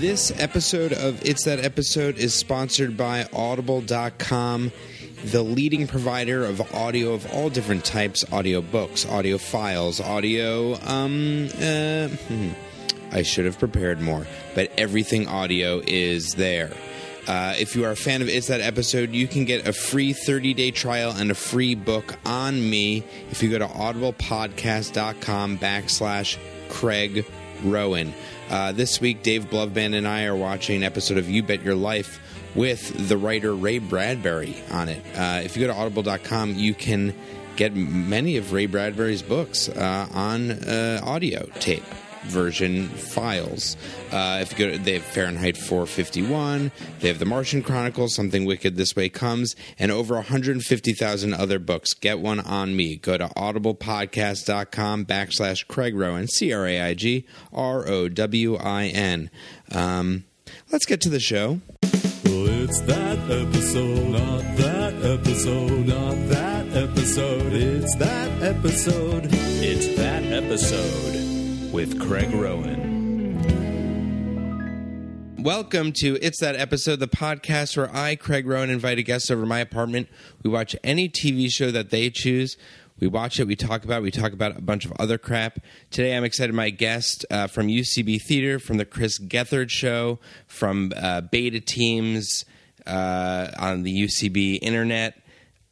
This episode of It's That Episode is sponsored by Audible.com, the leading provider of audio of all different types audio books, audio files, audio. Um, uh, hmm. I should have prepared more, but everything audio is there. Uh, if you are a fan of It's That Episode, you can get a free 30 day trial and a free book on me if you go to audiblepodcast.com backslash Craig Rowin. Uh, this week, Dave Bluvband and I are watching an episode of You Bet Your Life with the writer Ray Bradbury on it. Uh, if you go to audible.com, you can get many of Ray Bradbury's books uh, on uh, audio tape version files. Uh, if you go to, they have Fahrenheit 451, they have The Martian Chronicles, Something Wicked This Way Comes, and over 150,000 other books. Get one on me. Go to audiblepodcast.com backslash Craig Rowin, C R A I G R O W I N. Um, let's get to the show. Well, it's that episode, not that episode, not that episode. It's that episode. It's that episode with Craig Rowin. Welcome to It's That Episode, the podcast where I, Craig Rowin, invite a guest over my apartment. We watch any TV show that they choose. We watch it, we talk about it, we talk about a bunch of other crap. Today I'm excited my guest uh, from UCB Theater, from the Chris Gethard Show, from uh, Beta Teams uh, on the UCB Internet,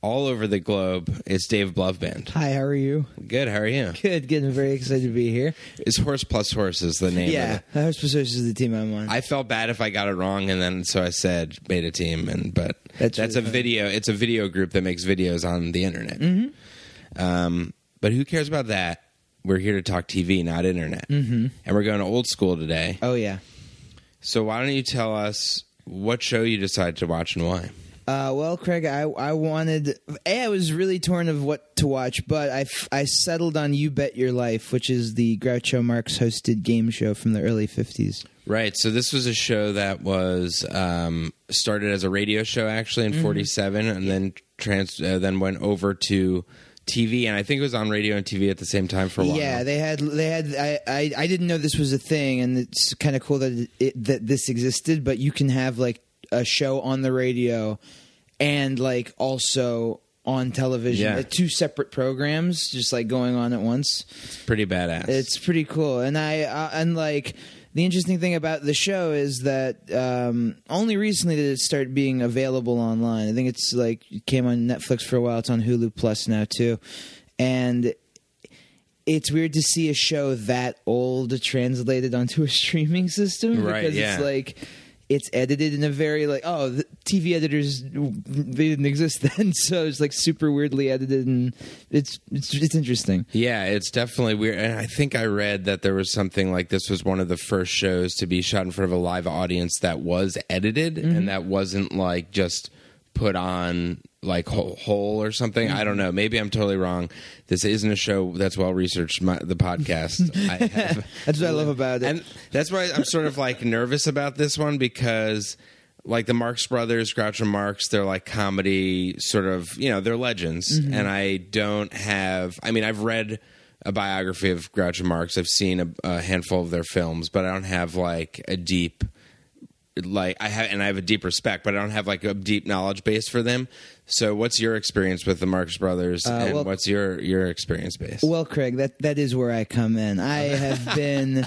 all over the globe. It's Dave Bluvband. Hi, how are you? Good, how are you? Good, getting very excited to be here. It's Horse Plus Horse is the name yeah, of it. Horse Plus Horse is the team I'm on. I felt bad if I got it wrong, and then so I said beta team, and but That's that's, really a funny. video. It's a video group that makes videos on the internet. Mm-hmm. Um, but who cares about that? We're here to talk TV, not internet, mm-hmm. and we're going to old school today. oh yeah. So why don't you tell us what show you decided to watch and why? Uh, well, Craig, I I wanted. A, I was really torn of what to watch, but I, f- I settled on You Bet Your Life, which is the Groucho Marx hosted game show from the early '50s. Right. So this was a show that was um, started as a radio show actually in '47, and then trans uh, then went over to TV, and I think it was on radio and TV at the same time for a while. Yeah, they had they had. I, I I didn't know this was a thing, and it's kind of cool that it, that this existed. But you can have like a show on the radio, and like also on television, Yeah. uh, two separate programs, just like going on at once. It's pretty badass. It's pretty cool, and I uh, and like the interesting thing about the show is that um, only recently did it start being available online. I think it's like it came on Netflix for a while. It's on Hulu Plus now too, and it's weird to see a show that old translated onto a streaming system Right, because yeah. it's like it's edited in a very like oh the TV editors they didn't exist then so it's like super weirdly edited and it's it's it's interesting. Yeah, it's definitely weird. And I think I read that there was something like this was one of the first shows to be shot in front of a live audience that was edited Mm-hmm. and that wasn't like just put on like whole, or something. I don't know. Maybe I'm totally wrong. This isn't a show that's well researched. My, the podcast. I have, That's what I love about it. and that's why I'm sort of like nervous about this one because like the Marx Brothers, Groucho Marx, they're like comedy sort of, you know, they're legends. Mm-hmm. And I don't have, I mean, I've read a biography of Groucho Marx, I've seen a, a handful of their films, but I don't have like a deep, like I have, and I have a deep respect, but I don't have like a deep knowledge base for them. So, what's your experience with the Marx Brothers, and Uh, well- what's your your experience base? Well, Craig, that that is where I come in. I have been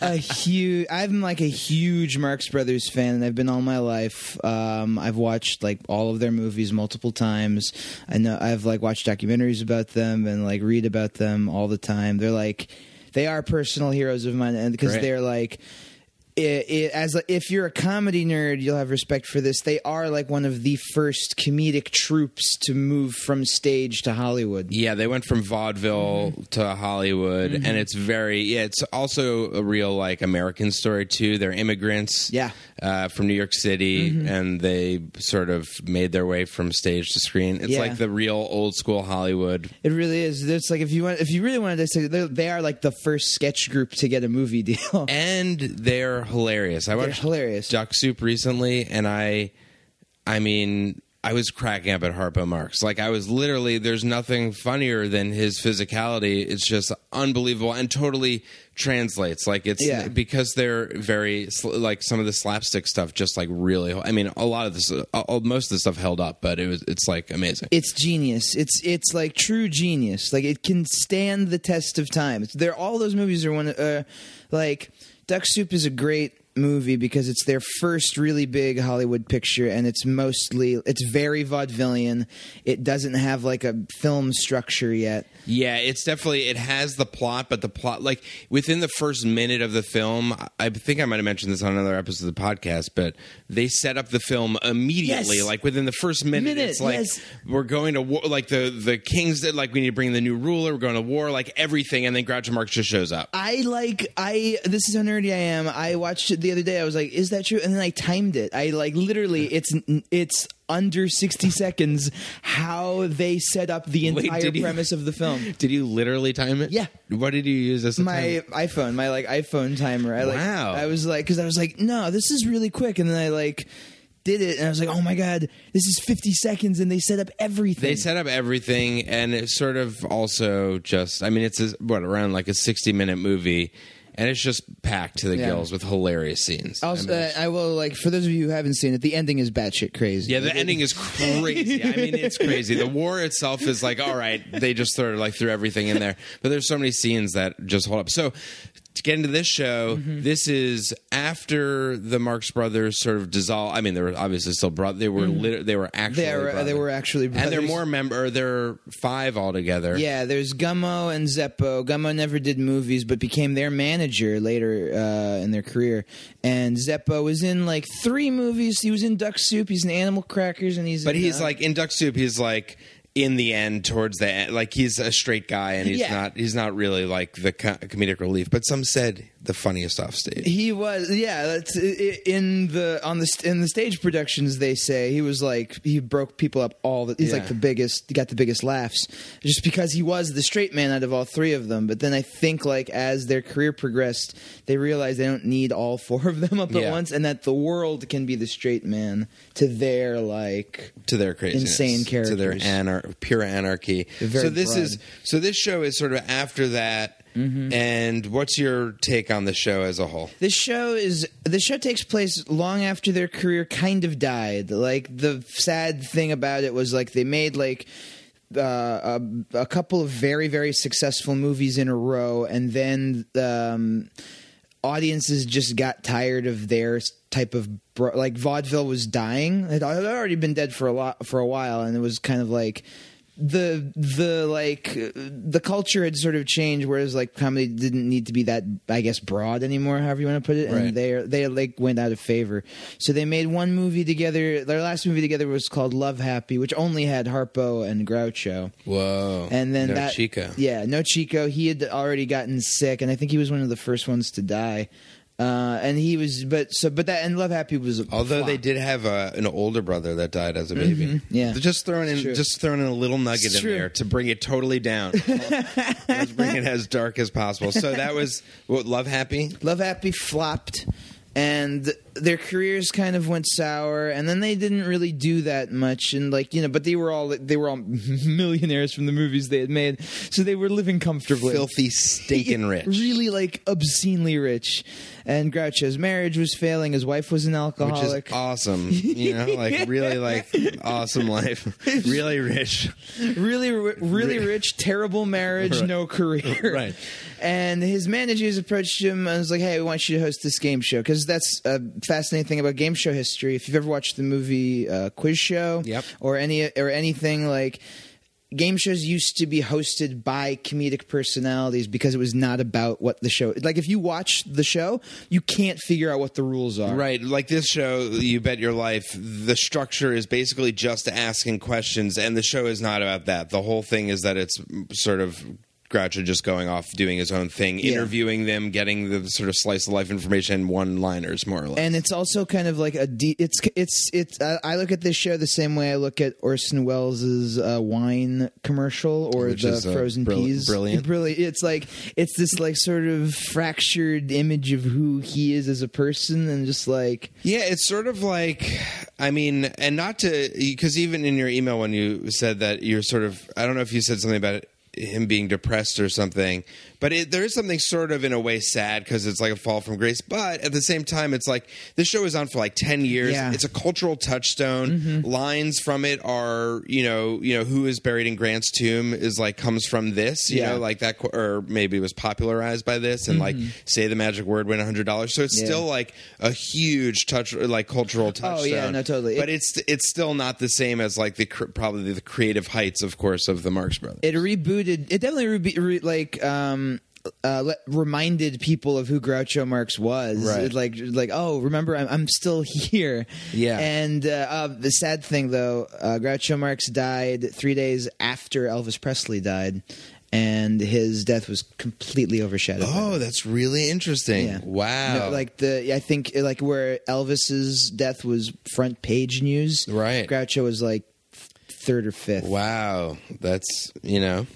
a huge. I'm like a huge Marx Brothers fan, and I've been all my life. Um, I've watched like all of their movies multiple times. I know I've like watched documentaries about them and like read about them all the time. They're like they are personal heroes of mine, and because they're like. It, it, as a, if you're a comedy nerd, you'll have respect for this. They are like one of the first comedic troupes to move from stage to Hollywood. Yeah, they went from vaudeville Mm-hmm. to Hollywood, and it's very. Yeah, it's also a real like American story too. They're immigrants, Yeah. uh, from New York City, Mm-hmm. and they sort of made their way from stage to screen. It's Yeah. like the real old school Hollywood. It really is. It's like if you want, if you really wanted to say, they are like the first sketch group to get a movie deal. and they're hilarious. I watched hilarious. Duck Soup recently, and I, I mean, I was cracking up at Harpo Marx. Like I was literally, there's nothing funnier than his physicality. It's just unbelievable and totally translates. Like it's Yeah. because they're very like some of the slapstick stuff. Just like really, I mean, a lot of this, uh, uh, most of the stuff held up, but it was it's like amazing. it's genius. It's it's like true genius. Like it can stand the test of time. They're all those movies are one uh, like Duck Soup is a great movie because it's their first really big Hollywood picture and it's mostly it's very vaudevillian. It doesn't have like a film structure yet. Yeah, it's definitely it has the plot, but the plot like within the first minute of the film, I think I might have mentioned this on another episode of the podcast, but they set up the film immediately. Yes. Like within the first minute, Minute, it's like yes. we're going to war. Like the the kings that like we need to bring the new ruler. We're going to war. Like everything, and then Groucho Marx just shows up. I like I this is how nerdy I am. I watched it the other day. I was like, "Is that true?" And then I timed it. I like literally it's it's under 60 seconds how they set up the Wait, entire did you- premise of the film. Did you literally time it? Yeah. What did you use as a my iPhone, my like iPhone timer. I like Wow. I was like cuz I was like, "No, this is really quick." And then I like did it and I was like, "Oh my god, this is 50 seconds and they set up everything." They set up everything, and it's sort of also just. I mean, it's a, what around like a sixty minute movie, and it's just packed to the Yeah. gills with hilarious scenes. I also, mean, uh, I will like for those of you who haven't seen it, the ending is batshit crazy. Yeah, the ending is crazy. I mean, it's crazy. The war itself is like, all right, they just sort of like threw everything in there. But there's so many scenes that just hold up. So to get into this show, Mm-hmm. this is after the Marx Brothers sort of dissolved. I mean, they were obviously still bro. They were lit- they were actually Mm-hmm. They were- they brothers. were actually and they're more member. They're five altogether. Yeah, there's Gummo and Zeppo. Gummo never did movies, but became their manager later uh, in their career. And Zeppo was in like three movies. He was in Duck Soup. He's in Animal Crackers, and he's. But in, he's uh, like in Duck Soup. He's like in the end, towards the end, like he's a straight guy, and he's Yeah. not. He's not really like the co- comedic relief. But some said the funniest off stage. He was, yeah. That's in the on the in the stage productions. They say he was like he broke people up all. The, he's Yeah. like the biggest. He got the biggest laughs just because he was the straight man out of all three of them. But then I think like as their career progressed, they realized they don't need all four of them up at once, and that the world can be the straight man to their like to their craziness, Insane to their characters. anar- pure anarchy. So this broad. is so this show is sort of after that. Mm-hmm. And what's your take on the show as a whole? This show is the show takes place long after their career kind of died. Like the sad thing about it was like they made like uh, a, a couple of very very successful movies in a row, and then um, audiences just got tired of their type of bro- like vaudeville was dying. It had already been dead for a lot for a while, and it was kind of like the the like the culture had sort of changed whereas like comedy didn't need to be that i guess broad anymore however you want to put it Right. and they they like went out of favor so they made one movie together their last movie together was called love happy which only had harpo and groucho Whoa! and then no that Chico. yeah no chico he had already gotten sick and i think he was one of the first ones to die uh, and he was but so but that and love happy was a Although they did have a, an older brother that died as a baby. Mm-hmm. yeah. They're just throwing in true. just throwing in a little nugget It's in true. there to bring it totally down. Let's bring it as dark as possible. So that was what Love Happy. Love Happy flopped, and their careers kind of went sour. And then they didn't really do that much. And like you know, but they were all they were all millionaires from the movies they had made, so they were living comfortably, Filthy, stinking rich. really like obscenely rich. And Groucho's marriage was failing. His wife was an alcoholic which is awesome. You know, like really like awesome life. Really rich. really, really rich, terrible marriage, Right. no career. Right. And his managers approached him and was like, "Hey, we want you to host this game show because that's a fascinating thing about game show history. If you've ever watched the movie uh, Quiz Show, Yep. or any or anything like." Game shows used to be hosted by comedic personalities because it was not about what the show. Like if you watch the show, you can't figure out what the rules are. Right, like this show, You Bet Your Life, the structure is basically just asking questions, and the show is not about that. The whole thing is that it's sort of Groucho just going off doing his own thing, Yeah. interviewing them, getting the sort of slice of life information, one liners more or less. and it's also kind of like a de- it's it's it's I I look at this show the same way I look at Orson Welles' uh, wine commercial or Which the is, uh, frozen brill- peas. brilliant. Brilliant. It's like it's this like sort of fractured image of who he is as a person, and just like Yeah, it's sort of like, I mean, and not to, because even in your email when you said that you're sort of, I don't know if you said something about him being depressed or something, but it, there is something sort of in a way sad because it's like a fall from grace. But at the same time, it's like this show is on for like ten years. Yeah. It's a cultural touchstone. Lines from it are, you know, you know, who is buried in Grant's tomb is like comes from this, you Yeah. know, like that, or maybe it was popularized by this, and like say the magic word, win a hundred dollars. So it's Yeah. still like a huge touch, like cultural touchstone. Oh, yeah, no, totally. But It- it's it's still not the same as like the probably the creative heights, of course, of the Marx Brothers. it rebooted. It definitely re- re- like um. Uh, let, reminded people of who Groucho Marx was, Right. Like, like, oh, remember, I'm, I'm still here. Yeah. And uh, uh, the sad thing, though, uh, Groucho Marx died three days after Elvis Presley died, and his death was completely overshadowed. oh, that's really interesting. Yeah. Wow. No, like the I think like where Elvis's death was front page news. Right. Groucho was like third or fifth. wow, that's you know.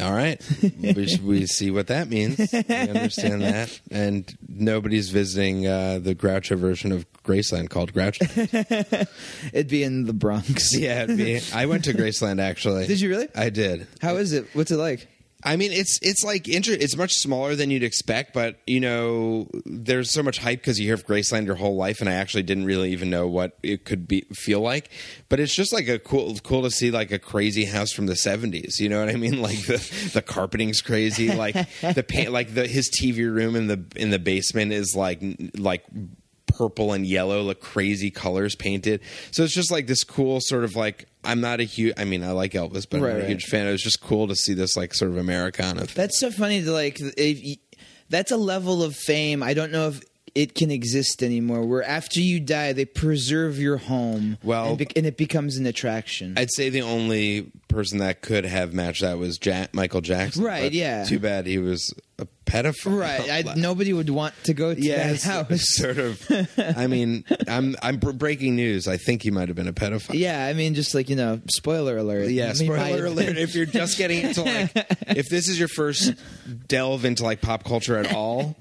All right, we, we see what that means. We understand that, and nobody's visiting uh, the Groucho version of Graceland called Groucho. It'd be in the Bronx. yeah, it'd be. I went to Graceland actually. Did you really? I did. How is it? What's it like? I mean, it's it's like inter- it's much smaller than you'd expect, but you know, there's so much hype because you hear of Graceland your whole life, and I actually didn't really even know what it could be feel like. But it's just like a cool cool to see like a crazy house from the '70s. You know what I mean? Like the the carpeting's crazy, like the paint, like the his TV room in the in the basement is like like purple and yellow, like crazy colors painted. So it's just like this cool sort of like I'm not a huge. I mean, I like Elvis, but I'm Right, not a huge fan. It was just cool to see this like sort of Americana. Thing. That's so funny to like. If that's a level of fame. I don't know if it can exist anymore. Where after you die, they preserve your home. Well- and, bec- and it becomes an attraction. I'd say the only person that could have matched that was Jack, Michael Jackson. Right, yeah. Too bad he was a pedophile. right. I, nobody would want to go to Yeah, that house. sort of. I mean, I'm I'm breaking news. I think he might have been a pedophile. Yeah, I mean, just like you know, spoiler alert. Yeah, spoiler alert. If you're just getting into like, if this is your first delve into like pop culture at all,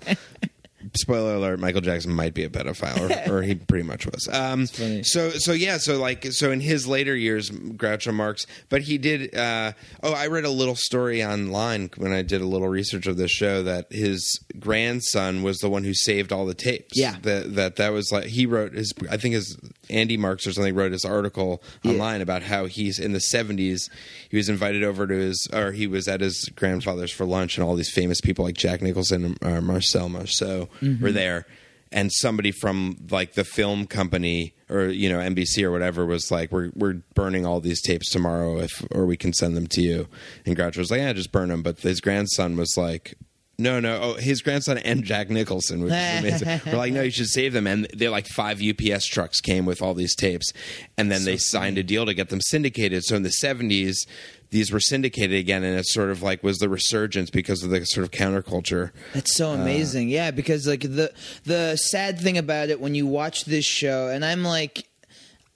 spoiler alert: Michael Jackson might be a pedophile, or, or he pretty much was. Um, so, so yeah, so like, so in his later years, Groucho Marx, but he did. Uh, oh, I read a little story online when I did a little research of this show that his grandson was the one who saved all the tapes. Yeah. that that that was like he wrote his. I think his Andy Marx or something wrote his article online about how he's in the 70s he was invited over to his or he was at his grandfather's for lunch and all these famous people like Jack Nicholson and uh, Marcel Marceau were mm-hmm. there and somebody from like the film company or you know NBC or whatever was like we're we're burning all these tapes tomorrow if or we can send them to you and Groucho was like yeah just burn them but his grandson was like no, no. Oh, his grandson and Jack Nicholson, which is amazing. We're like, no, you should save them. And they're like five UPS trucks came with all these tapes, and then they signed a deal to get them syndicated. So in the seventies, these were syndicated again, and it sort of like was the resurgence because of the sort of counterculture. That's so amazing. yeah, because like the the sad thing about it when you watch this show, and I'm like.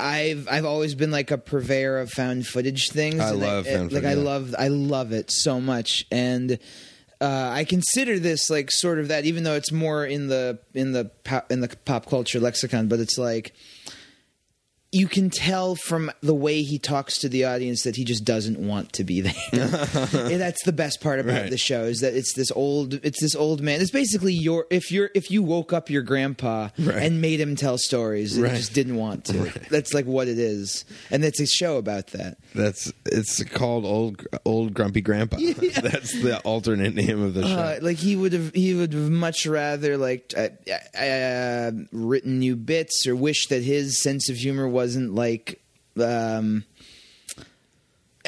I've I've always been like a purveyor of found footage things. I and love it- found like footage, I love I love it so much, and uh, I consider this like sort of that, even though it's more in the in the pop, in the pop culture lexicon, but it's like you can tell from the way he talks to the audience that he just doesn't want to be there. And that's the best part about Right. the show is that it's this old it's this old man. It's basically your if you're if you woke up your grandpa Right. and made him tell stories and Right. he just didn't want to. That's like what it is. And it's a show about that. That's it's called old old grumpy grandpa. That's the alternate name of the show. Uh, like he would have, he would have much rather like uh, uh, written new bits or wish that his sense of humor wasn't like. Um,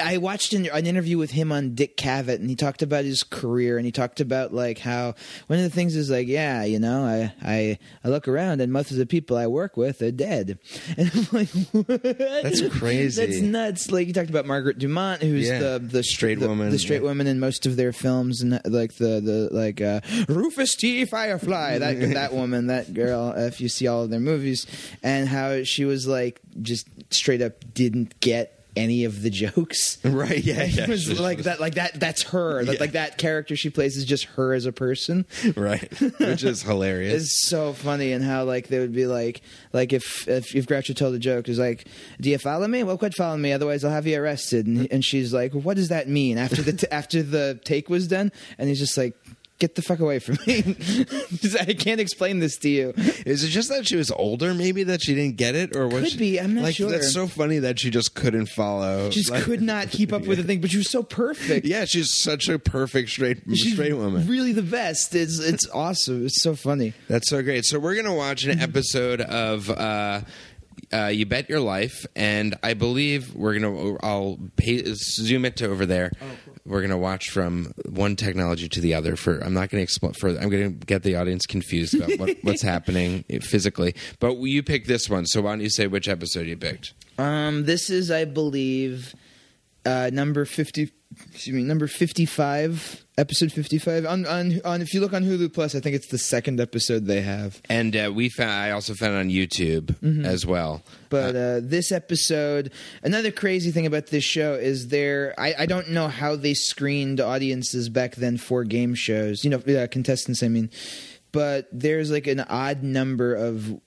I watched an, an interview with him on Dick Cavett, and he talked about his career, and he talked about like how one of the things is like, yeah, you know, I I, I look around, and most of the people I work with are dead, and I'm like, what? That's crazy. That's nuts. Like you talked about Margaret Dumont, who's Yeah. the the Straight the, woman, the straight yeah. woman in most of their films, and like the the like uh, Rufus T. Firefly, that that woman, that girl. If you see all of their movies, and how she was like just straight up didn't get any of the jokes. Right, yeah, yeah. was like that, like that. That's her. That, Yeah. Like that character she plays is just her as a person. right, which is hilarious. It's so funny, and how like they would be like, like if if, if Groucho told a joke, is like, "Do you follow me? Well, quit following me, otherwise I'll have you arrested." And, and she's like, "What does that mean?" After the t- after the take was done, and he's just like, "Get the fuck away from me! I can't explain this to you." Is it just that she was older, maybe that she didn't get it, or was Could she, be, I'm not like, sure. That's so funny that she just couldn't follow. She just Like- could not keep up with the thing, but she was so perfect. Yeah, she's such a perfect straight She's straight woman. really the best. It's it's awesome. It's so funny. That's so great. So we're gonna watch an episode of uh, uh, You Bet Your Life, and I believe we're gonna. I'll pay, zoom it to over there. We're gonna watch from one technology to the other. For I'm not gonna explain further. I'm gonna get the audience confused about what, what's happening physically. But you picked this one, so why don't you say which episode you picked? Um, this is, I believe, uh, number fifty. Excuse me, number fifty-five, episode fifty-five. On on on. If you look on Hulu Plus, I think it's the second episode they have. And uh, we found. I also found it on YouTube as well. But uh, this episode, another crazy thing about this show is there. I, I don't know how they screened audiences back then for game shows. You know, uh, contestants. I mean, but there's like an odd number of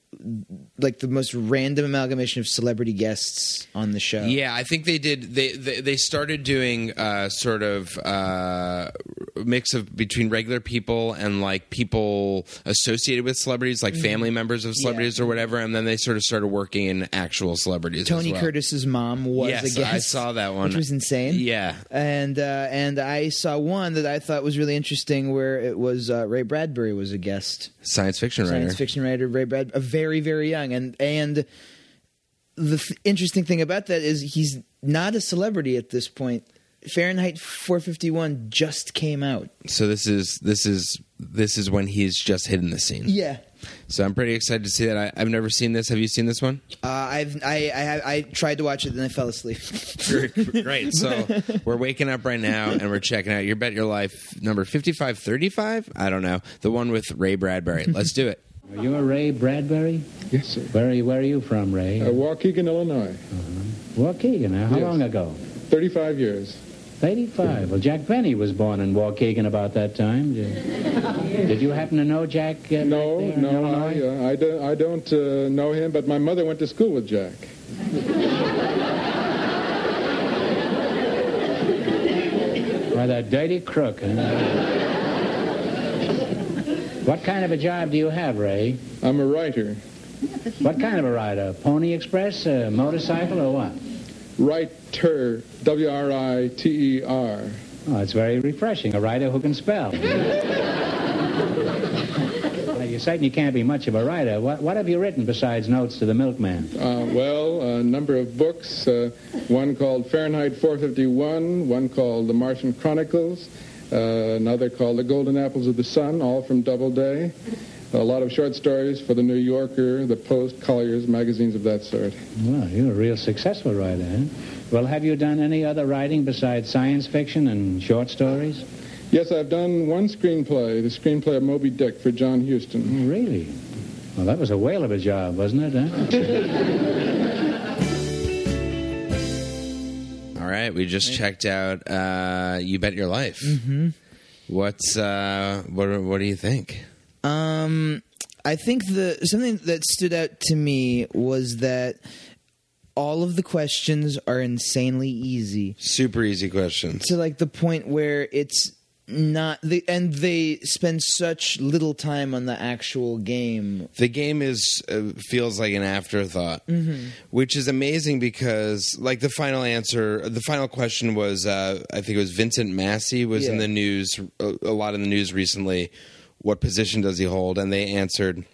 like the most random amalgamation of celebrity guests on the show. Yeah, I think they did. They they, they started doing uh, sort of uh, mix of between regular people and like people associated with celebrities, like family members of celebrities or whatever, and then they sort of started working in actual celebrities. Tony as well. Curtis's mom was Yes, a guest. I saw that one. which was insane. Yeah. and uh, and I saw one that I thought was really interesting, where it was uh, Ray Bradbury was a guest, Science fiction writer. science fiction writer Ray Brad, a very very very young, and and the th- interesting thing about that is he's not a celebrity at this point. Fahrenheit 451 just came out. So this is this is this is when he's just hitting the scene. Yeah. So I'm pretty excited to see that. I, I've never seen this. Have you seen this one? Uh, I've I I, have, I tried to watch it and I fell asleep. Great. So we're waking up right now and we're checking out Your Bet Your Life number 5535. I don't know. The one with Ray Bradbury. Let's do it. Are you a Ray Bradbury? Yes, sir. Where are you, where are you from, Ray? Uh, Waukegan, Illinois. Waukegan. Now, how yes. long ago? 35 years. 85. Well, Jack Benny was born in Waukegan about that time. Did, did you happen to know Jack? Uh, No, no, I, uh, I don't, I don't uh, know him, but my mother went to school with Jack. Why, that dirty crook, huh? What kind of a job do you have, Ray? I'm a writer. What kind of a rider? Pony Express, a motorcycle, or what? Writer, W-R-I-T-E-R. Oh, it's very refreshing. A writer who can spell. Well, you certainly can't be much of a writer. What, what have you written besides Notes to the Milkman? Uh, well, a number of books. Uh, one called Fahrenheit 451, one called The Martian Chronicles, uh, Uh, another called The Golden Apples of the Sun, all from Doubleday. A lot of short stories for The New Yorker, The Post, Collier's, magazines of that sort. Well, you're a real successful writer, huh? Well, have you done any other writing besides science fiction and short stories? Yes, I've done one screenplay, the screenplay of Moby Dick for John Huston. Oh, really? Well, that was a whale of a job, wasn't it, huh? All right, we just checked out uh, You Bet Your Life. Mm-hmm. What's uh, what? What do you think? Um, I think the something that stood out to me was that all of the questions are insanely easy Super easy questions. to like the point where it's not the and they spend such little time on the actual game. The game is uh, feels like an afterthought, which is amazing because, like, the final answer, the final question was, uh, I think it was Vincent Massey was in the news, a, a lot in the news recently. What position does he hold? And they answered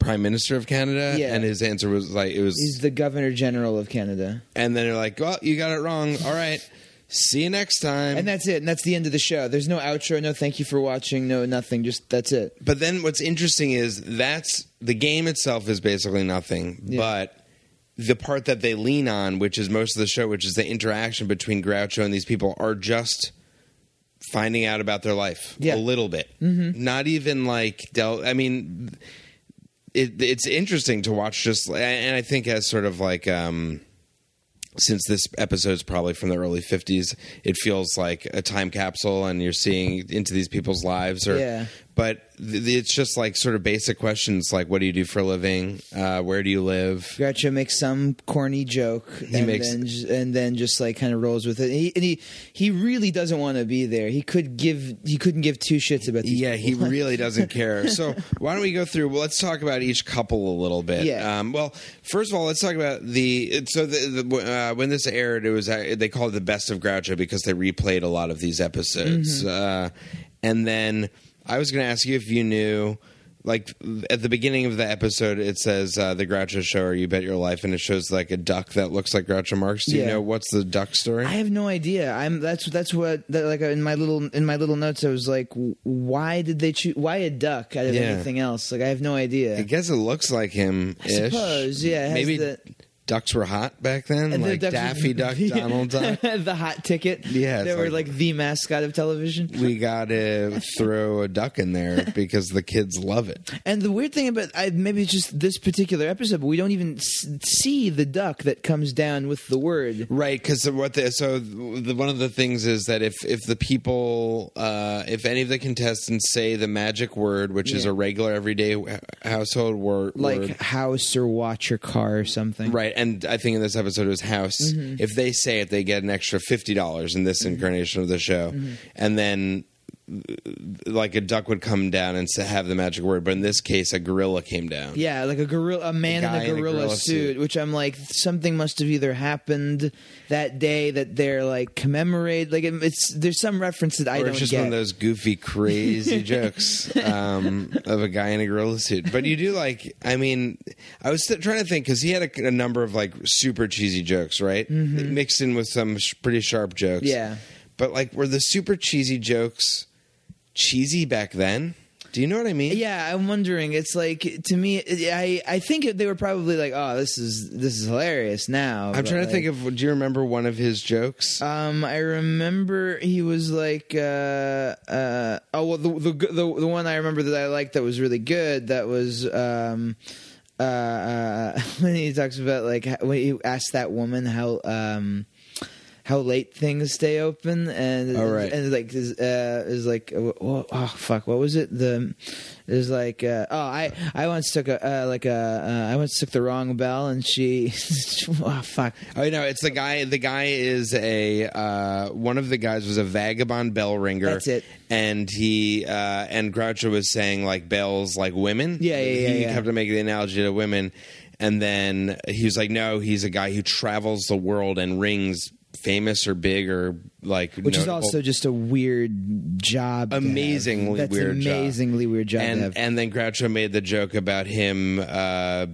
prime minister of Canada, Yeah. and his answer was like it was, He's the Governor General of Canada. and then they're like, "Well, you got it wrong. All right, see you next time." And that's it. And that's the end of the show. There's no outro, no thank you for watching, no nothing. Just that's it. But then what's interesting is that's the game itself is basically nothing, Yeah. but the part that they lean on, which is most of the show, which is the interaction between Groucho and these people, are just finding out about their life Yeah. a little bit. Mm-hmm. Not even like del- I mean, it, it's interesting to watch. Just and I think as sort of like. um since this episode's probably from the early 50s it feels like a time capsule and you're seeing into these people's lives or Yeah. But th- it's just like sort of basic questions like what do you do for a living uh, where do you live Groucho makes some corny joke, and makes- then j- and then just like kind of rolls with it. He, and he he really doesn't want to be there. He could give he couldn't give two shits about these. yeah he really doesn't care so why don't we go through well let's talk about each couple a little bit Yeah. um, well first of all let's talk about the so the, the, uh, when this aired it was uh, they called it the best of groucho because they replayed a lot of these episodes uh, and then i was going to ask you if you knew like at the beginning of the episode, it says uh, the Groucho Show or You Bet Your Life, and it shows like a duck that looks like Groucho Marx. Do you Yeah. know what's the duck story? I have no idea. I'm that's that's what that, like in my little in my little notes. I was like, w- why did they choose? Why a duck out of Yeah. anything else? Like I have no idea. I guess it looks like him. I suppose, yeah, it has Maybe the- ducks were hot back then, And like ducks- Daffy Duck, Donald Duck. the hot ticket. Yeah, they were like- like the mascot of television. we got to throw a duck in there because the kids love it. And the weird thing about I, maybe it's just this particular episode, but we don't even see the duck that comes down with the word. Right, because what the so the, one of the things is that if if the people uh, if any of the contestants say the magic word, which is a regular everyday household word, Like word, house or watch or car or something. Right, and I think in this episode it was house. Mm-hmm. If they say it, they get an extra fifty dollars in this incarnation of the show, Mm-hmm. and then like a duck would come down and say, have the magic word. But in this case, a gorilla came down. Yeah, like a gorilla, a man guy in a in a gorilla, gorilla suit, suit. which I'm like, something must have either happened that day that they're like commemorate. Like it's there's some reference that I or don't it's just get. one of those goofy, crazy jokes um, of a guy in a gorilla suit. But you do like, I mean, I was trying to think because he had a, a number of like super cheesy jokes, right? Mixed in with some sh- pretty sharp jokes. Mm-hmm. Yeah. But like, were the super cheesy jokes cheesy back then? Do you know what I mean? Yeah, I'm wondering. It's like to me, I I think they were probably like, oh, this is this is hilarious now. I'm trying to think of. Do you remember one of his jokes? Um, I remember he was like, uh, uh, oh well, the, the the the one I remember that I liked that was really good. That was um, uh, uh, when he talks about like when he asked that woman how um. How late things stay open, and Oh, right. and like is uh, is like oh, oh fuck, what was it? The is like uh, oh I I once took a uh, like a uh, I once took the wrong bell, and she oh fuck Oh no, it's the guy. The guy is a uh, one of the guys was a vagabond bell ringer. That's it. And he uh, and Groucho was saying like bells like women. Yeah, yeah, yeah, He yeah. kept to make the analogy to women, and then he was like, no, he's a guy who travels the world and rings famous or big or like which is also just a weird job. amazingly That's weird job. weird job. to and have. and then Groucho made the joke about him uh,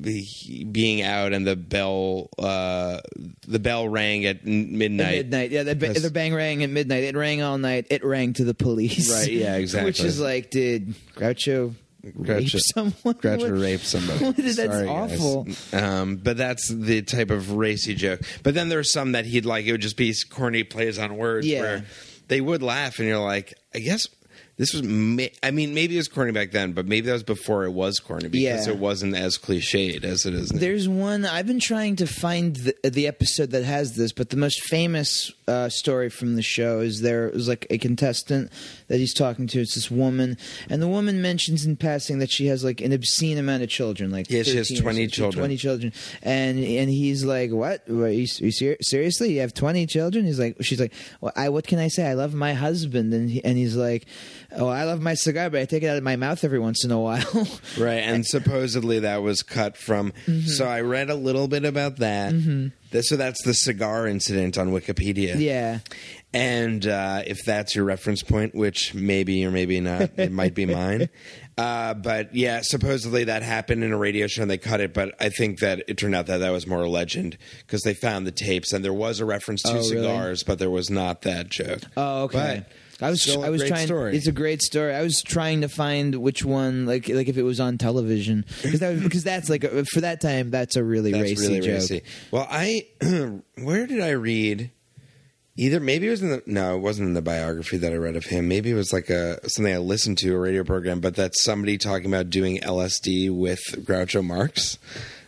being out and the bell uh, the bell rang at midnight. At midnight, yeah, the, the bang rang at midnight. It rang all night. It rang to the police. Right, yeah, exactly. Which is like, did Groucho, rape Groucho- someone? Groucho What- raped somebody. That's Sorry, awful. Um, but that's the type of racy joke. But then there's some that he'd like. It would just be corny plays on words Yeah. where they would laugh, and you're like, I guess this was. Ma- I mean, maybe it was corny back then, but maybe that was before it was corny because Yeah. it wasn't as cliched as it is now. There's one I've been trying to find the, the episode that has this, but the most famous uh, story from the show is there was like a contestant that he's talking to. It's this woman, and the woman mentions in passing that she has like an obscene amount of children, like Yeah, she has 13 or 20 something, children. Twenty children, and and he's like, "What? What, Are you, are you ser- seriously? You have twenty children?" He's like, "She's like, well, I what can I say? I love my husband," and he, and he's like, "Oh, I love my cigar, but I take it out of my mouth every once in a while." Right, and supposedly that was cut from. Mm-hmm. So I read a little bit about that. That- So that's the cigar incident on Wikipedia. yeah. And uh, if that's your reference point, which maybe or maybe not, it might be mine. Uh, but yeah, supposedly that happened in a radio show and they cut it. But I think that it turned out that that was more a legend because they found the tapes and there was a reference to Oh, really? cigars, but there was not that joke. Oh, okay. But I was still I was trying. story. It's a great story. I was trying to find which one, like like if it was on television, because that, because that's like a, for that time that's a really That's racy really joke. racy. Well, I where did I read? Either maybe it was in the no, it wasn't in the biography that I read of him. Maybe it was like a something I listened to a radio program, but that's somebody talking about doing LSD with Groucho Marx,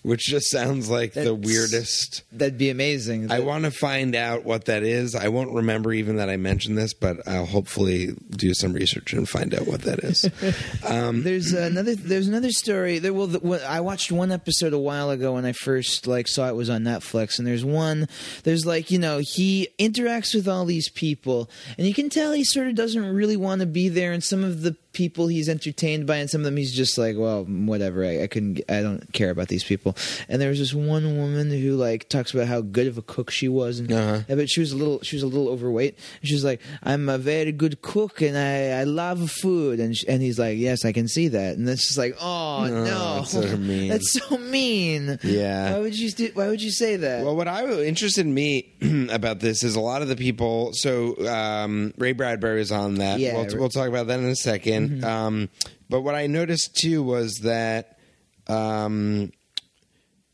which just sounds like the weirdest. That'd be amazing. I want to find out what that is. I won't remember even that I mentioned this, but I'll hopefully do some research and find out what that is. Um, There's another. There's another story. There, well, the, I watched one episode a while ago when I first like saw it was on Netflix, and there's one. There's like you know he interacts with all these people, and you can tell he sort of doesn't really want to be there. And some of the people he's entertained by, and some of them he's just like, well, whatever. I, I couldn't. I don't care about these people. And there was this one woman who like talks about how good of a cook she was, and Uh-huh. but she was a little she was a little overweight. And she was like, "I'm a very good cook and I, I love food." And sh and he's like, "Yes, I can see that." And it's just like, "Oh no, that's so mean. That's so mean." Yeah. Why would you do, Why would you say that? Well, what I interested me about this is a lot of the people. So um, Ray Bradbury is on that. Yeah. we'll, we'll talk about that in a 2nd Mm-hmm. Um, but what I noticed too was that. Um,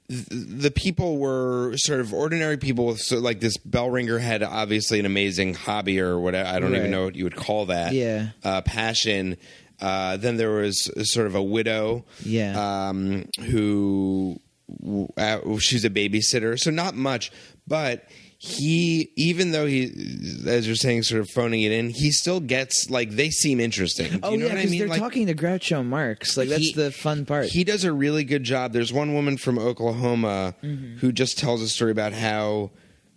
the people were sort of ordinary people with so like this bell ringer had obviously an amazing hobby or whatever I don't even know what you would call that Yeah. uh, passion uh, then there was sort of a widow Yeah. um, who uh, she's a babysitter, so not much, but he even though he as you're saying sort of phoning it in he still gets like they seem interesting Do oh know yeah, what i because mean they're Like, talking to Groucho Marx. Like that's he- the fun part. he does a really good job. There's one woman from Oklahoma Mm-hmm. who just tells a story about how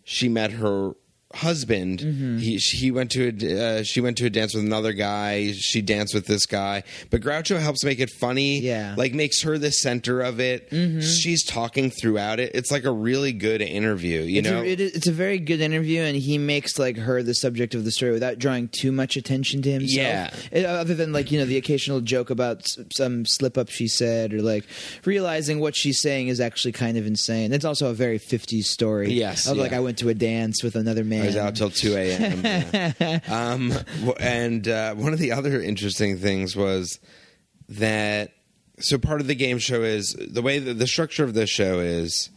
she met her husband. Mm-hmm. He he went to a, uh, she went to a dance with another guy. She danced with this guy, but Groucho helps make it funny. Yeah. Mm-hmm. like makes her the center of it. She's talking throughout it. It's like a really good interview. You it's, know, a, it, it's a very good interview, and he makes like her the subject of the story without drawing too much attention to himself. Yeah. It- other than like you know the occasional joke about s- some slip up she said, or like realizing what she's saying is actually kind of insane. It's also a very '50s story. Yes, of like. I went to a dance with another man. Was out till two a.m. yeah. um, and uh, one of the other interesting things was that so part of the game show is the way that the structure of the show is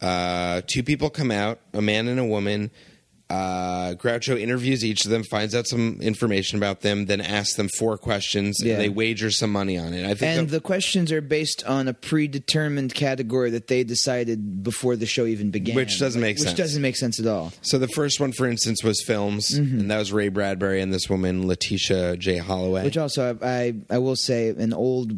uh, two people come out, a man and a woman. Uh, Groucho interviews each of them, finds out some information about them, then asks them four questions, Yeah. and they wager some money on it. I think and the questions are based on a predetermined category that they decided before the show even began, Which doesn't make which sense. Which doesn't make sense at all. So the first one, for instance, was films, Mm-hmm. and that was Ray Bradbury and this woman Letitia J. Holloway. Which also, I I will say, an old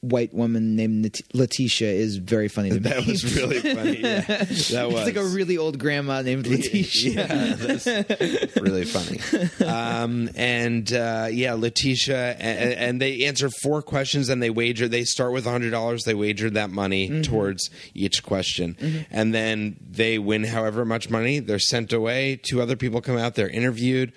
white woman named Letitia is very funny that was really funny. Yeah, that was It's like a really old grandma named Letitia. yeah, that's really funny. Um, and uh, yeah, Letitia, and, and they answer four questions, and they wager. They start with hundred dollars. They wager that money Mm-hmm. towards each question, and then they win however much money. They're sent away. Two other people come out. They're interviewed.